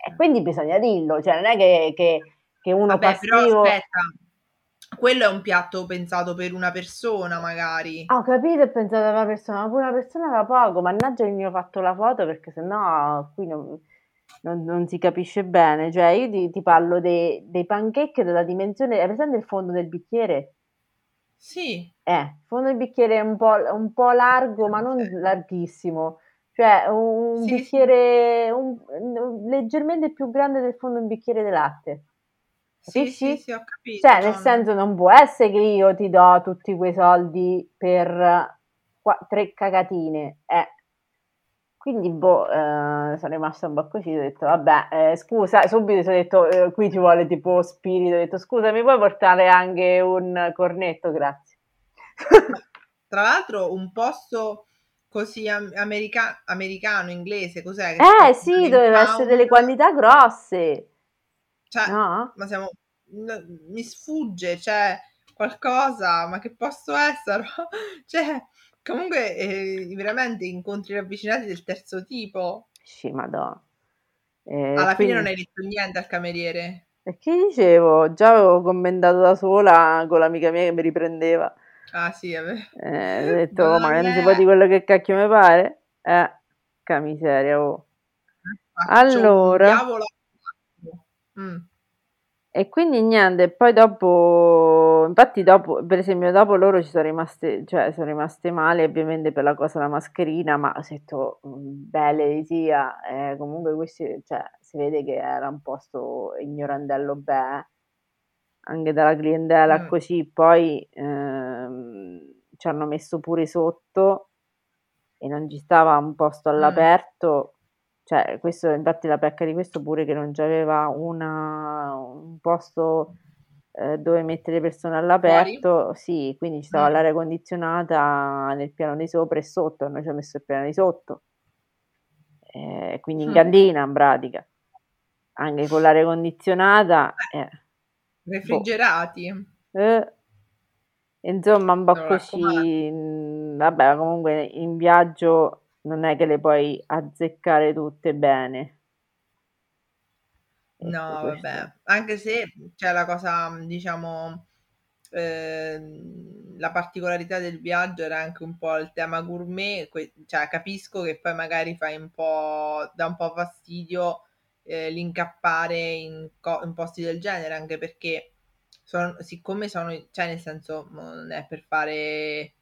S2: E quindi bisogna dirlo, cioè non è che, che che uno Vabbè, passivo... però aspetta,
S1: quello è un piatto pensato per una persona magari.
S2: Ah, ho capito, è pensato per una persona, ma per una persona era poco, mannaggia che mi ho fatto la foto perché sennò qui non, non, non si capisce bene, cioè io ti, ti parlo dei, dei pancake della dimensione, hai presente il fondo del bicchiere?
S1: Sì.
S2: Eh, il fondo del bicchiere è un po', un po largo, ma non larghissimo, cioè un sì, bicchiere sì. Un, leggermente più grande del fondo di un bicchiere di latte.
S1: Sì, sì, sì, ho capito.
S2: Cioè, nel senso, non può essere che io ti do tutti quei soldi per qua, tre cagatine. Eh. Quindi, boh, eh, sono rimasta un po' così, ho detto, vabbè, eh, scusa, subito ho detto, eh, qui ci vuole tipo spirito, ho detto, scusa, mi puoi portare anche un cornetto, grazie.
S1: Tra l'altro, un posto così america- americano, inglese, cos'è?
S2: eh, sì, doveva essere delle quantità grosse.
S1: Cioè, no? ma siamo... mi sfugge, cioè, qualcosa, ma che posso essere? cioè, comunque, eh, veramente incontri ravvicinati del terzo tipo.
S2: Sì, madonna.
S1: Eh, Alla quindi... fine non hai detto niente al cameriere.
S2: E che dicevo? Già avevo commentato da sola con l'amica mia che mi riprendeva.
S1: Ah sì, vabbè.
S2: Eh, ho detto, oh, ma non si può dire quello che cacchio mi pare? Eh, che miseria, oh. Allora... Diavolo Mm. E quindi niente, poi dopo, infatti dopo, per esempio dopo loro ci sono rimaste, cioè sono rimaste male ovviamente per la cosa della mascherina, ma ho detto, mm, belle sia, eh, comunque questi, cioè, si vede che era un posto ignorandello beh, anche dalla clientela mm. così, poi ehm, ci hanno messo pure sotto e non ci stava un posto mm. all'aperto. Mm cioè, questo, infatti la pecca di questo pure che non c'aveva una, un posto eh, dove mettere le persone all'aperto, Fuori? sì, quindi ci stava mm. l'aria condizionata nel piano di sopra e sotto, noi ci abbiamo messo il piano di sotto, eh, quindi in mm. cantina in pratica, anche con l'aria condizionata. Eh,
S1: Refrigerati.
S2: Boh. Insomma, un po' così, mh, vabbè, comunque in viaggio non è che le puoi azzeccare tutte bene.
S1: No, vabbè, anche se c'è la cosa, diciamo, eh, la particolarità del viaggio era anche un po' il tema gourmet, que- cioè capisco che poi magari fai un po', dà un po' fastidio eh, l'incappare in, co- in, posti del genere, anche perché sono, siccome sono, cioè nel senso, non è per fare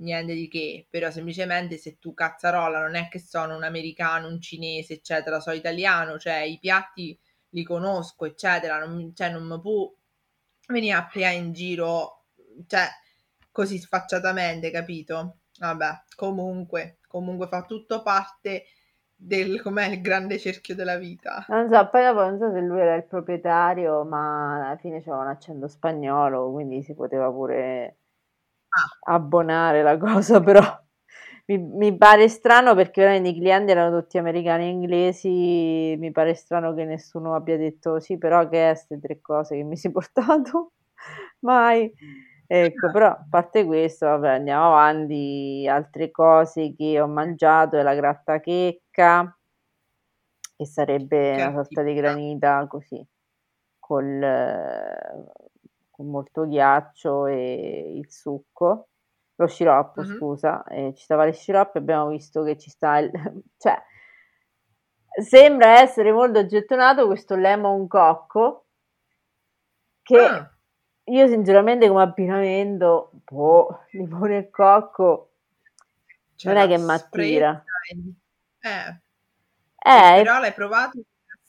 S1: niente di che, però semplicemente se tu cazzarola non è che sono un americano, un cinese, eccetera, so italiano, cioè i piatti li conosco, eccetera, non, cioè non mi può venire a prea in giro, cioè così sfacciatamente, capito? Vabbè, comunque, comunque fa tutto parte del com'è il grande cerchio della vita.
S2: Non so, poi dopo non so se lui era il proprietario, ma alla fine c'era un accento spagnolo, quindi si poteva pure. Abbonare la cosa, però mi, mi, pare strano perché veramente i clienti erano tutti americani e inglesi, mi pare strano che nessuno abbia detto sì, però che è queste tre cose che mi si è portato? Mai. Ecco, però a parte questo, vabbè, andiamo avanti. Altre cose che ho mangiato è la grattachecca, che sarebbe una sorta di granita così, col, con molto ghiaccio e il succo, lo sciroppo,
S1: Mhm.
S2: scusa, e ci stava il sciroppo e abbiamo visto che ci sta il... cioè, sembra essere molto gettonato questo lemon cocco, che
S1: Ah,
S2: io sinceramente come abbinamento, boh, limone e cocco,
S1: c'è
S2: non è che m'attira.
S1: sprezza. Eh,
S2: Eh,
S1: però l'hai provato?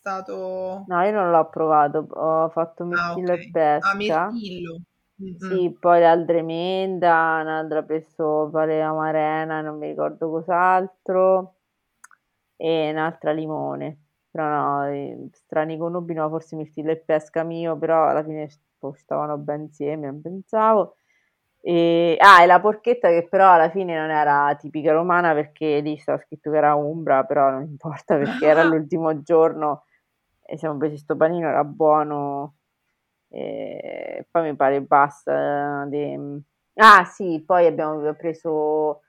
S1: Stato...
S2: no, io non l'ho provato, ho fatto
S1: Ah,
S2: mirtillo e
S1: ok. Ah,
S2: pesca.
S1: mirtillo. Mm-mm.
S2: Sì, poi l'altra menda, un'altra preso pare amarena, non mi ricordo cos'altro, e un'altra limone. Però no, strani connubi no, forse mirtillo e pesca mio, però alla fine boh, stavano ben insieme, non pensavo. E, ah, e la porchetta che però alla fine non era tipica romana perché lì stava scritto che era umbra, però non importa perché era l'ultimo giorno e siamo presi sto panino, era buono. E poi mi pare basta. di- Ah sì, poi abbiamo preso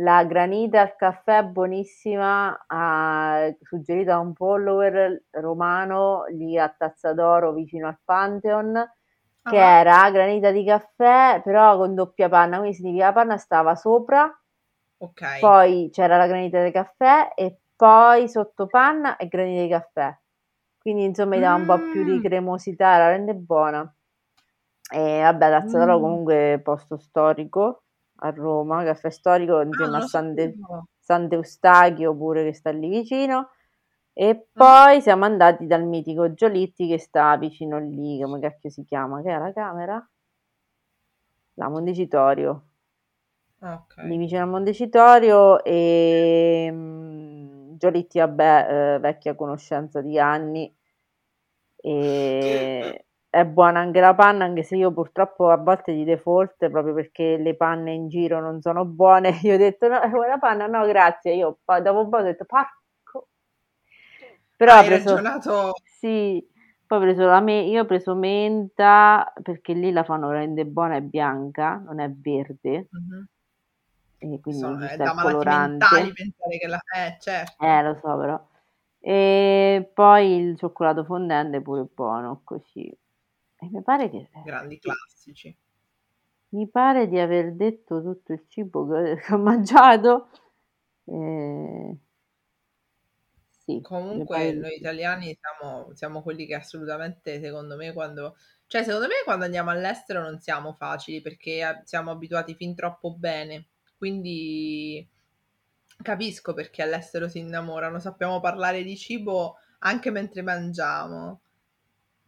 S2: la granita al caffè buonissima, ah, suggerita da un follower romano lì a Tazza d'Oro vicino al Pantheon, che
S1: Ah,
S2: era granita di caffè però con doppia panna, quindi significa la panna stava sopra,
S1: ok.
S2: poi c'era la granita di caffè e poi sotto panna e granita di caffè. Quindi insomma gli dà un po' più di
S1: Mm.
S2: cremosità, la rende buona. E vabbè, Tazza d'Oro
S1: Mm.
S2: comunque posto storico a Roma, caffè storico
S1: Ah,
S2: insieme
S1: non
S2: a San, De-. San Eustachio pure che sta lì vicino. E
S1: Mhm.
S2: poi siamo andati dal mitico Giolitti che sta vicino lì, come cacchio si chiama? Che è la camera? La Montecitorio.
S1: Ok.
S2: Lì vicino a Montecitorio e Giolitti, vabbè, eh, vecchia conoscenza di anni. E è buona anche la panna, anche se io purtroppo a volte di default, proprio perché le panne in giro non sono buone, io ho detto no, vuoi la panna? No, grazie. Io poi dopo un po' ho detto parco. Però ho
S1: Hai
S2: preso,
S1: ragionato...
S2: sì, poi ho preso la me- io ho preso menta perché lì la fanno veramente buona e bianca, non è verde,
S1: Mhm.
S2: E quindi
S1: So, è
S2: sta
S1: da malati
S2: colorante.
S1: mentali pensare che la... Eh, certo.
S2: Eh, lo so però. E poi il cioccolato fondente pure buono, così. E mi pare che...
S1: Grandi classici.
S2: mi pare di aver detto tutto il cibo che, ho mangiato. Eh, sì,
S1: Comunque noi italiani siamo, siamo quelli che assolutamente, secondo me, quando... Cioè, secondo me quando andiamo all'estero non siamo facili perché eh, siamo abituati fin troppo bene. Quindi capisco perché all'estero si innamorano. Sappiamo parlare di cibo anche mentre mangiamo.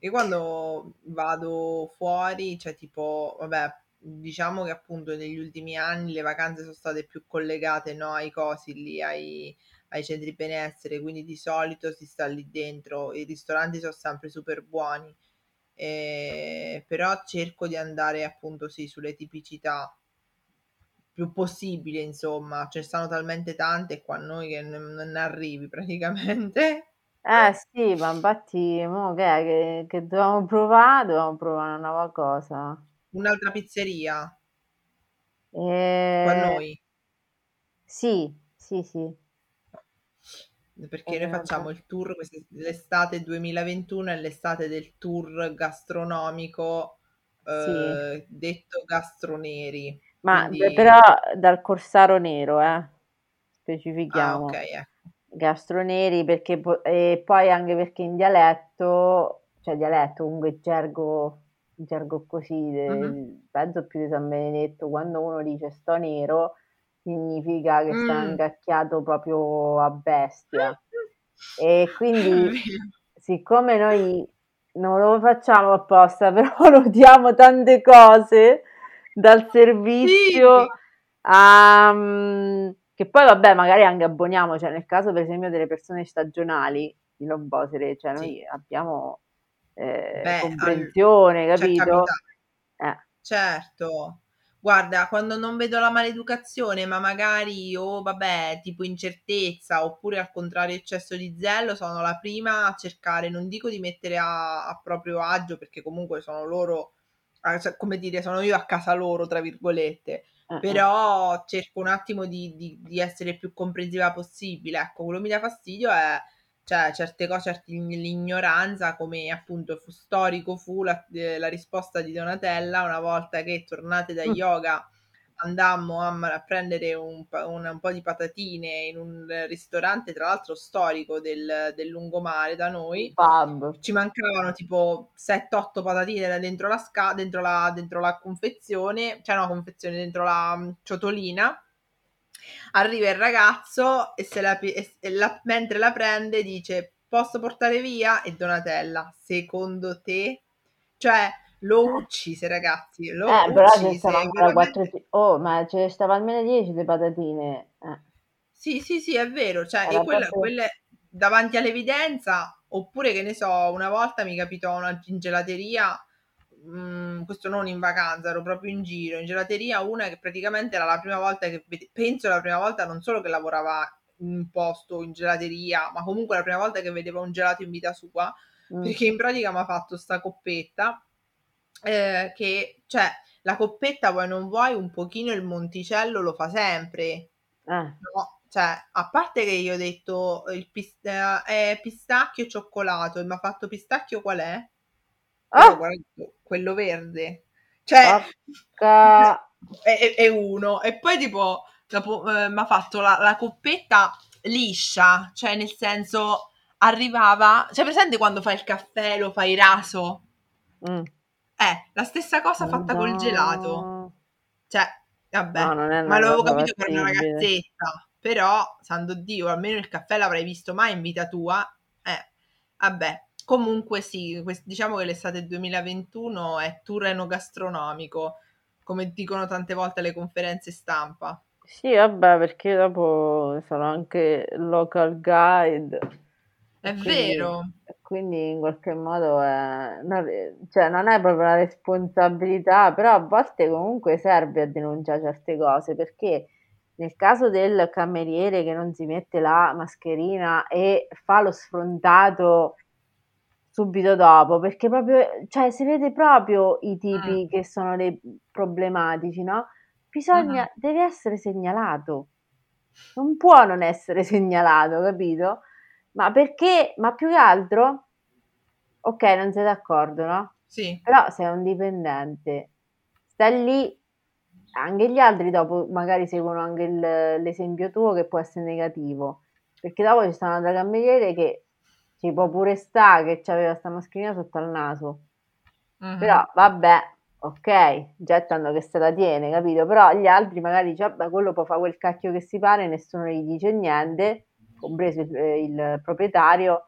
S1: Io quando vado fuori, cioè tipo, vabbè, diciamo che appunto negli ultimi anni le vacanze sono state più collegate, no, ai cosi lì, ai, ai centri benessere, quindi di solito si sta lì dentro, i ristoranti sono sempre super buoni, eh, però cerco di andare appunto sì sulle tipicità più possibile, insomma, ce ne stanno talmente tante qua a noi che non, arrivi praticamente.
S2: Eh sì, ma infatti, mo che, è? che, che dovevamo provare, dovevamo provare una nuova cosa.
S1: Un'altra pizzeria qua a
S2: E...
S1: noi.
S2: Sì, sì, sì.
S1: perché
S2: Eh,
S1: noi facciamo il tour, l'estate 2021 è l'estate del tour gastronomico
S2: Sì.
S1: eh, detto gastroneri,
S2: Ma
S1: quindi
S2: però dal Corsaro Nero, eh,
S1: ah
S2: specifichiamo.
S1: ecco.
S2: Gastroneri perché po- e poi anche perché in dialetto, cioè dialetto comunque gergo, gergo così,
S1: Mhm.
S2: de- penso più di San Benedetto, quando uno dice sto nero significa che sta
S1: Mm.
S2: ingacchiato proprio a bestia. E quindi, siccome noi non lo facciamo apposta, però notiamo tante cose dal
S1: Sì,
S2: servizio a... che poi vabbè, magari anche abboniamo, cioè nel caso per esempio delle persone stagionali di Lombosere, cioè
S1: sì.
S2: noi abbiamo eh,
S1: Beh,
S2: comprensione,
S1: c'è
S2: capito?
S1: capitato.
S2: Eh,
S1: Certo, guarda, quando non vedo la maleducazione, ma magari o vabbè, tipo incertezza, oppure al contrario eccesso di zelo, sono la prima a cercare, non dico di mettere a, a proprio agio, perché comunque sono loro cioè, come dire, sono io a casa loro, tra virgolette.
S2: Eh.
S1: Però cerco un attimo di, di, di essere più comprensiva possibile. Ecco, quello che mi dà fastidio è cioè certe cose, l'ignoranza, come appunto fu storico fu la, eh, la, risposta di Donatella una volta che tornate da mm. yoga andammo a, prendere un, un, un, po' di patatine in un ristorante, tra l'altro storico del, del lungomare da noi.
S2: Pub.
S1: Ci mancavano tipo 7-8 patatine dentro la, sca- dentro, la, dentro la confezione, cioè no, confezione, dentro la um, ciotolina. Arriva il ragazzo e, se la, e, e la, mentre la prende dice posso portare via? E Donatella, secondo te? Cioè, lo uccise, ragazzi. Lo
S2: eh,
S1: uccise,
S2: però ce stavano ancora veramente... 4 Oh, ma ce ne stava almeno 10 di patatine. Eh.
S1: Sì, sì, sì, è vero. Cioè, e quelle, proprio... quelle davanti all'evidenza, oppure che ne so, una volta mi capitò una, in gelateria, mh, mm, questo non in vacanza, ero proprio in giro, in gelateria, una che praticamente era la prima volta che, penso la prima volta non solo che lavorava in un posto in gelateria, ma comunque la prima volta che vedeva un gelato in vita sua, mm. perché in pratica mi ha fatto sta coppetta eh, che, cioè, la coppetta vuoi non vuoi, un pochino il monticello lo fa sempre.
S2: Eh.
S1: No, cioè, a parte che io ho detto il pist- eh, è pistacchio e cioccolato e mi ha fatto pistacchio qual è?
S2: Oh.
S1: Guardato, quello verde. Cioè, è, è, uno. E poi tipo, dopo, eh, mi ha fatto la, la coppetta liscia, cioè nel senso arrivava, cioè presente quando fai il caffè, lo fai raso?
S2: Mm.
S1: Eh, la stessa cosa fatta col gelato. Cioè, vabbè, no, ma l'avevo capito per una ragazzetta, però, santo Dio, almeno il caffè l'avrai visto mai in vita tua. Eh, vabbè, comunque sì, diciamo che l'estate 2021 è tour enogastronomico, come dicono tante volte le conferenze stampa.
S2: Sì, vabbè, perché dopo sono anche local guide.
S1: È quindi... vero
S2: quindi in qualche modo è, cioè non è proprio una responsabilità, però a volte comunque serve a denunciare certe cose, perché nel caso del cameriere che non si mette la mascherina e fa lo sfrontato subito dopo, perché proprio, cioè si vede proprio i tipi mm. che sono dei problematici, no? Bisogna, mm. deve essere segnalato, non può non essere segnalato, capito? Ma perché? Ma più che altro, ok, non sei d'accordo, no?
S1: Sì.
S2: Però sei un dipendente, stai lì, anche gli altri dopo magari seguono anche il, l'esempio tuo che può essere negativo, perché dopo ci stanno da cameriere che ci può pure sta che aveva sta mascherina sotto al naso. Uh-huh. Però vabbè, ok, gettano che se la tiene, capito? Però gli altri magari dice, vabbè, quello può fare quel cacchio che si pare, nessuno gli dice niente compreso il, il proprietario,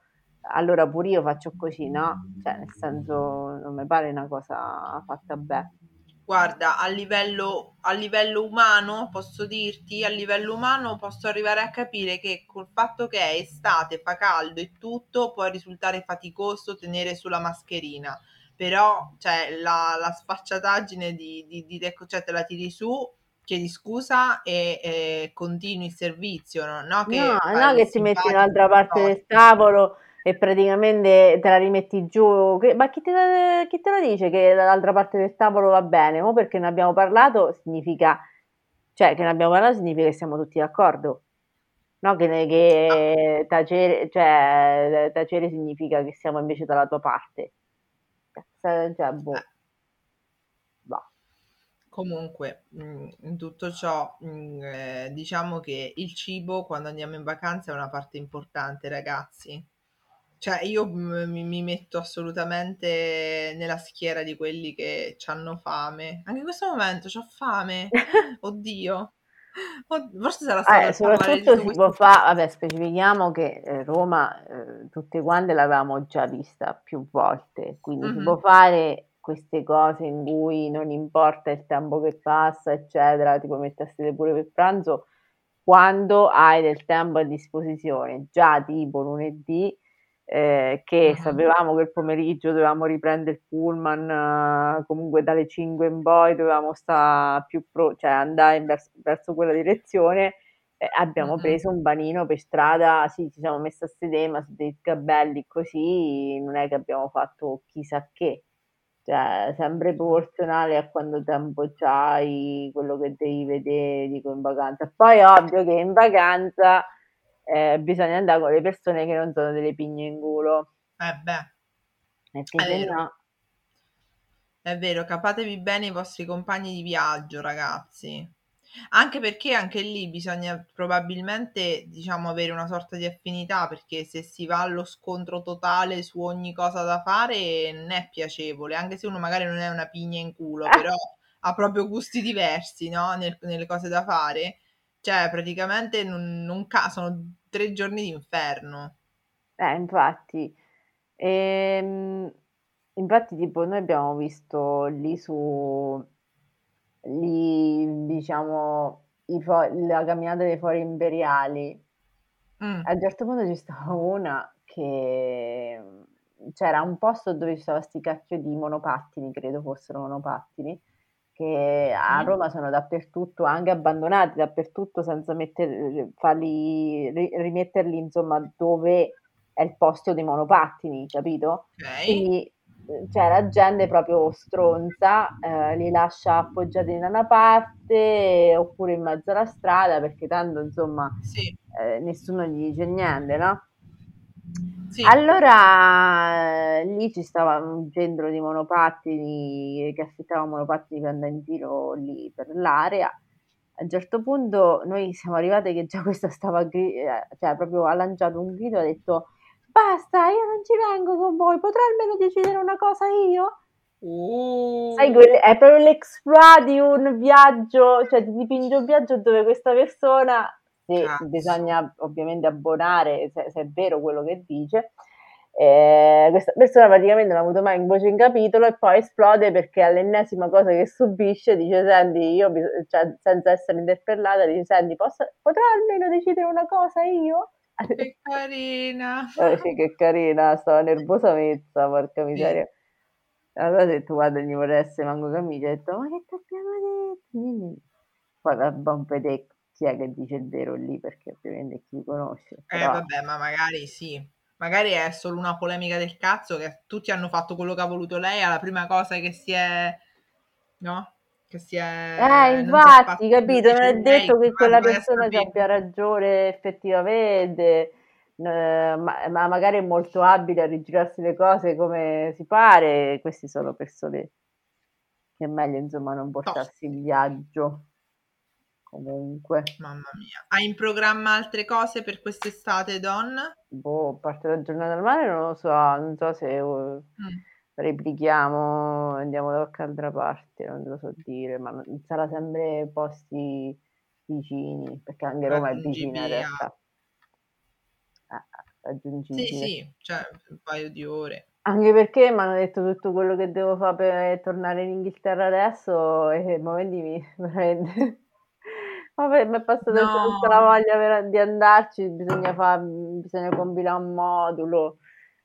S2: allora pure io faccio così, no? Cioè, nel senso, non mi pare una cosa fatta bene.
S1: Guarda, a livello, a livello umano, posso dirti, a livello umano posso arrivare a capire che col fatto che è estate, fa caldo e tutto, può risultare faticoso tenere sulla mascherina. Però, cioè, la, la sfacciataggine di, di, di, cioè, te la tiri su, chiedi scusa e, e continui il servizio, no?
S2: No, che, no, no che ti metti dall'altra parte no. del tavolo e praticamente te la rimetti giù. Ma chi te, chi te, lo dice che dall'altra parte del tavolo va bene? O perché ne abbiamo parlato significa, cioè che ne abbiamo parlato significa che siamo tutti d'accordo. No, che, che tacere, cioè, tacere significa che siamo invece dalla tua parte. Cioè, boh.
S1: Comunque, mh, in tutto ciò, mh, eh, diciamo che il cibo quando andiamo in vacanza è una parte importante, ragazzi. Cioè, io mh, mi metto assolutamente nella schiera di quelli che hanno fame. Anche in questo momento ho fame. Oddio. Forse sarà stato
S2: eh, soprattutto si può fare, vabbè, specifichiamo che eh, Roma eh, tutte quante l'avevamo già vista più volte, quindi si può fare queste cose in cui non importa il tempo che passa, eccetera, ti puoi mettere a sedere pure per pranzo quando hai del tempo a disposizione, già tipo lunedì, eh, che uh-huh. sapevamo che il pomeriggio dovevamo riprendere il pullman, uh, comunque dalle 5 in poi dovevamo stare più pro, cioè andare verso, verso quella direzione. Eh, abbiamo uh-huh. preso un banino per strada, sì, ci siamo messi a sedere, ma su dei gabelli così non è che abbiamo fatto chissà che Cioè, sempre proporzionale a quanto tempo c'hai, quello che devi vedere, dico in vacanza. Poi è ovvio che in vacanza eh, bisogna andare con le persone che non sono delle pigne in culo.
S1: Eh beh,
S2: Perché
S1: è vero.
S2: no...
S1: È vero, capatevi bene i vostri compagni di viaggio, ragazzi. Anche perché anche lì bisogna probabilmente, diciamo, avere una sorta di affinità, perché se si va allo scontro totale su ogni cosa da fare non è piacevole, anche se uno magari non è una pigna in culo, però ha proprio gusti diversi, no? Nel- nelle cose da fare. Cioè, praticamente non, non ca- sono tre giorni d'inferno.
S2: Eh, infatti, Ehm, infatti, tipo, noi abbiamo visto lì su, lì, diciamo, i fo- la camminata dei fori imperiali.
S1: Mm,
S2: A un certo punto ci stava una che c'era un posto dove ci stava sti cacchio di monopattini, credo fossero monopattini, che a Roma sono dappertutto, anche abbandonati dappertutto senza metter- farli, ri- rimetterli, insomma, dove è il posto dei monopattini, capito?
S1: ok.
S2: Quindi cioè, la gente proprio stronza, eh, li lascia appoggiati da una parte oppure in mezzo alla strada perché tanto insomma
S1: Sì,
S2: eh, nessuno gli dice niente, no?
S1: sì,
S2: Allora eh, lì ci stava un centro di monopattini che affittava monopattini per andare in giro lì per l'area. A un certo punto noi siamo arrivate che già questa stava, gri- eh, cioè proprio ha lanciato un grido e ha detto Basta, io non ci vengo con voi, potrò almeno decidere una cosa io? Sai,
S1: Uh,
S2: quel- è proprio l'exploit di un viaggio, cioè ti dipinge un viaggio dove questa persona, se
S1: cazzo.
S2: bisogna ovviamente abbonare, se, se è vero quello che dice, eh, questa persona praticamente non ha avuto mai un voce in capitolo e poi esplode perché all'ennesima cosa che subisce dice, senti, io, cioè, senza essere interpellata, dice, senti, posso, potrò almeno decidere una cosa io?
S1: Che carina.
S2: Eh, sì, che carina, stava nervosa mezza, porca miseria. Allora ho detto, guarda, gli vorrei essere manco camicia, ho detto, ma che ti abbiamo detto? Poi un vedere chi è che dice il vero lì, perché ovviamente chi conosce,
S1: Eh,
S2: però
S1: vabbè, ma magari sì. Magari è solo una polemica del cazzo che tutti hanno fatto quello che ha voluto lei, è la prima cosa che si è, no? Che si
S2: Eh,
S1: è, è
S2: infatti, capito, non è detto che quella persona ci abbia ragione effettivamente, eh, ma, ma magari è molto abile a rigirarsi le cose come si pare, queste sono persone che è meglio, insomma, non portarsi in viaggio, comunque.
S1: mamma mia. Hai in programma altre cose per quest'estate, Don?
S2: Boh, a parte la giornata al mare non lo so, non so se uh,
S1: Mm,
S2: replichiamo, andiamo da qualche altra parte, non lo so dire, ma sarà sempre posti vicini, perché anche Roma è vicina in realtà, eh,
S1: Sì,
S2: raggiungibile.
S1: sì, cioè un paio di ore.
S2: Anche perché mi hanno detto tutto quello che devo fare per tornare in Inghilterra adesso e momenti mi veramente vabbè, mi è passata già tutta la
S1: No,
S2: voglia per- di andarci, bisogna fa, bisogna compilare un modulo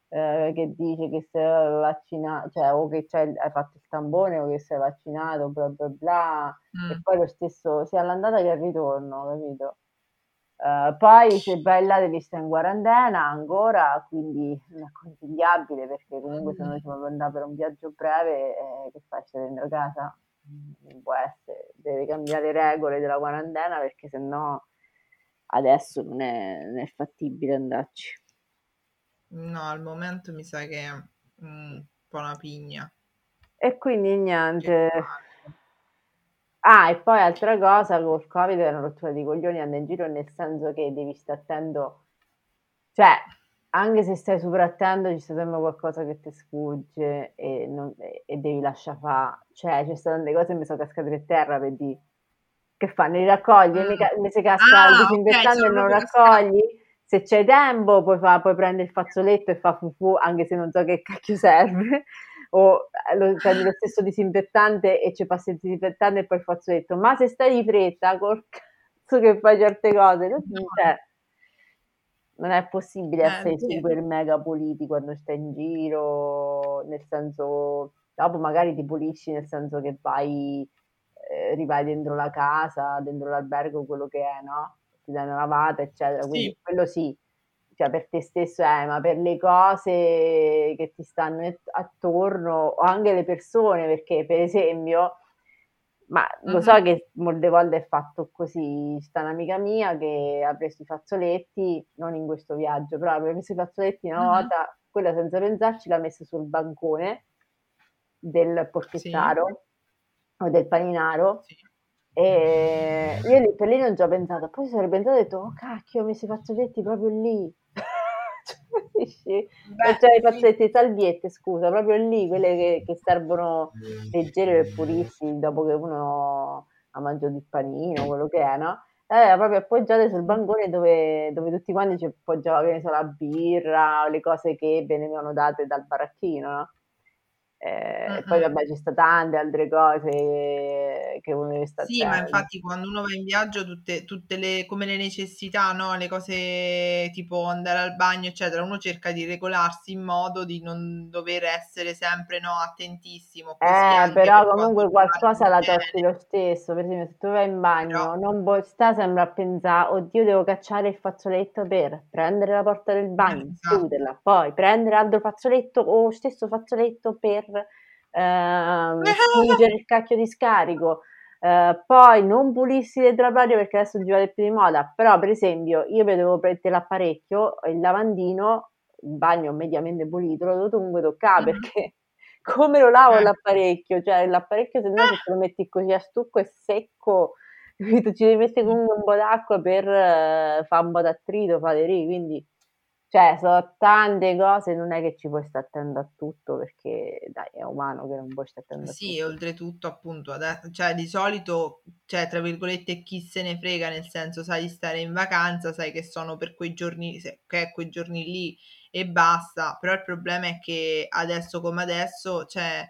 S2: eh, che dice che sei vaccinato, cioè o che hai fatto il tampone o che sei vaccinato, bla bla bla, e
S1: mm,
S2: poi lo stesso sia all'andata che al ritorno, capito? Eh, poi se vai là devi stare in quarantena ancora, quindi non è consigliabile perché comunque se noi siamo andare per un viaggio breve, eh, che fai? Stai dentro casa? Non può essere, deve cambiare le regole della quarantena perché sennò adesso non è, non è fattibile andarci.
S1: No, al momento mi sa che è un po' una pigna.
S2: E quindi niente. Ah, e poi altra cosa, col Covid è una rottura di coglioni andare in giro nel senso che devi stare attento, cioè, anche se stai super attento ci sta sempre qualcosa che ti sfugge e, non- e- e devi lasciare fare. Cioè, ci sono delle cose che mi sono cascate per terra per dire che fanno? Li raccogli, e mi,
S1: Mm.
S2: ca- mi si casca il
S1: Ah, ok,
S2: disinfettante e
S1: sono
S2: non raccogli. Se c'hai tempo, puoi, fa, puoi prendere il fazzoletto e fa fufu, anche se non so che cacchio serve. O eh, lo, prendi lo stesso disinfettante e ci passi il disinfettante e poi il fazzoletto. Ma se stai di fretta, col cazzo che fai certe cose, non,
S1: No,
S2: cioè, non è possibile
S1: è
S2: essere
S1: vero.
S2: super mega puliti quando stai in giro, nel senso, dopo magari ti pulisci nel senso che vai, eh, rivai dentro la casa, dentro l'albergo, quello che è, no? Ti dai una lavata, eccetera, quindi
S1: Sì,
S2: quello sì. cioè per te stesso, eh, ma per le cose che ti stanno attorno o anche le persone, perché per esempio, ma lo so che molte volte è fatto così, sta un'amica mia che ha preso i fazzoletti, non in questo viaggio, però ha preso i fazzoletti una volta, quella senza pensarci l'ha messa sul bancone del porchettaro sì. o del paninaro. Sì. E io lì per lì non ci ho pensato, poi sono ripensato e ho detto, oh cacchio, ho messo i fazzoletti proprio lì. Beh, cioè i fazzoletti sì. salviette, scusa, proprio lì, quelle che, che servono leggeri e purissimi dopo che uno ha mangiato il panino, quello che è, no? Eh, proprio appoggiate sul bancone dove, dove tutti quanti ci appoggiava, che ne so, la birra, le cose che venivano date dal baracchino, no? Eh, poi vabbè ci sta tante altre cose che uno deve stare
S1: Sì, ma infatti quando uno va in viaggio tutte, tutte le, come le necessità, no? Le cose tipo andare al bagno, eccetera, uno cerca di regolarsi in modo di non dover essere sempre no, attentissimo.
S2: Eh, però comunque qualcosa la tocchi lo stesso. Per esempio, se tu vai in bagno, però... non puoi sta sempre a pensare, oddio, devo cacciare il fazzoletto per prendere la porta del bagno, esatto. chiuderla, poi prendere altro fazzoletto o stesso fazzoletto per ehm, spingere il cacchio di scarico. Eh, poi non pulissi le draparie perché adesso non ci più di moda, però per esempio io vedevo prendere l'apparecchio, il lavandino, il bagno mediamente pulito, lo devo comunque toccare perché come lo lavo eh. l'apparecchio? Cioè l'apparecchio se no se te lo metti così a stucco è secco, capito? Ci devi mettere comunque un po' d'acqua per uh, fare un po' d'attrito, fare dei quindi cioè, sono tante cose, non è che ci puoi stare attento a tutto perché dai, è umano che non puoi stare attento a
S1: Sì,
S2: tutto.
S1: oltretutto, appunto, ad- cioè di solito, cioè, tra virgolette, chi se ne frega, nel senso, sai di stare in vacanza, sai che sono per quei giorni, che è quei giorni lì e basta. Però il problema è che adesso come adesso, cioè,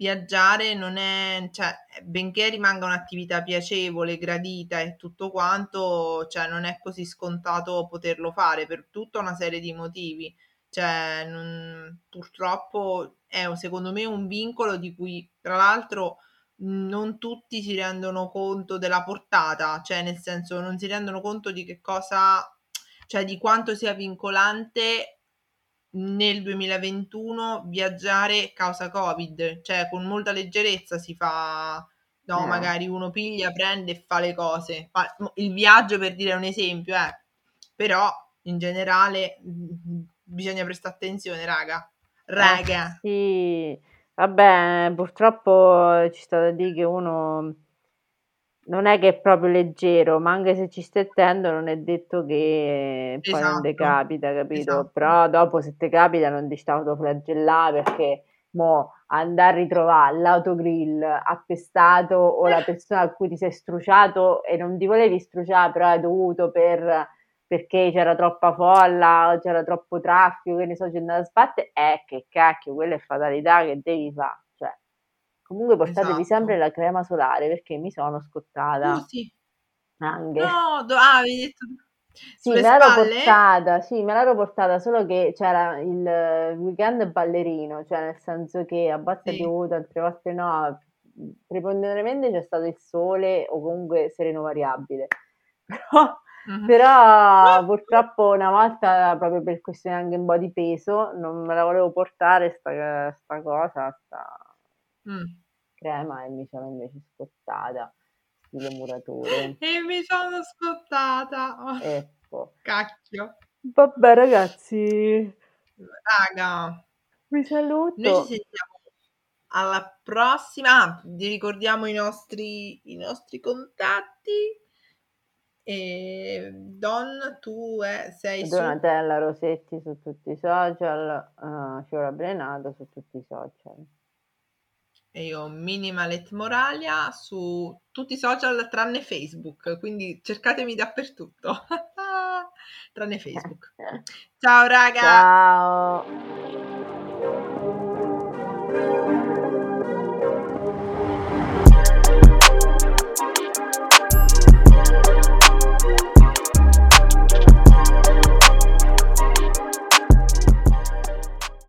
S1: viaggiare non è, cioè, benché rimanga un'attività piacevole, gradita e tutto quanto, cioè, non è così scontato poterlo fare per tutta una serie di motivi. Cioè, non, purtroppo è secondo me un vincolo di cui, tra l'altro, non tutti si rendono conto della portata, cioè nel senso non si rendono conto di che cosa, cioè di quanto sia vincolante nel 2021 viaggiare causa Covid, cioè con molta leggerezza si fa, no, eh. magari uno piglia, prende e fa le cose. Il viaggio per dire un esempio, eh. però in generale mm, bisogna prestare attenzione, raga. Raga.
S2: Eh, sì, vabbè, purtroppo ci sta da dire che uno non è che è proprio leggero, ma anche se ci stai attento non è detto che poi esatto. non ti capita, capito? Esatto. Però dopo se ti capita non ti sta autoflagellare perché mo andare a ritrovare l'autogrill appestato o la persona a cui ti sei struciato e non ti volevi struciare però hai dovuto per perché c'era troppa folla o c'era troppo traffico che ne so c'è andata a sbattere eh che cacchio quella è fatalità che devi fare Comunque portatevi esatto. sempre la crema solare perché mi sono scottata.
S1: Uh, sì.
S2: Anche.
S1: No, do- ah, avevi detto...
S2: Sì, me l'ero portata, sì, me l'ero portata, solo che c'era il weekend ballerino, cioè nel senso che a volte sì. è piovuto, altre volte no, preponderantemente c'è stato il sole o comunque sereno variabile. Però, uh-huh. però purtroppo una volta, proprio per questione anche un po' di peso, non me la volevo portare sta, sta cosa, sta mm. crema e mi sono invece scottata, stile muratore.
S1: E mi sono scottata. Oh.
S2: Ecco.
S1: Cacchio.
S2: Vabbè ragazzi.
S1: Raga.
S2: Vi saluto.
S1: Noi ci sentiamo alla prossima. Ah, vi ricordiamo i nostri, i nostri contatti. E Don, tu è, sei
S2: Donatella su... Rosetti su tutti i social, uh, Fiora Brenato su tutti i social
S1: e io Minimalet Moralia su tutti i social tranne Facebook, quindi cercatemi dappertutto, tranne Facebook. Ciao raga!
S2: Ciao!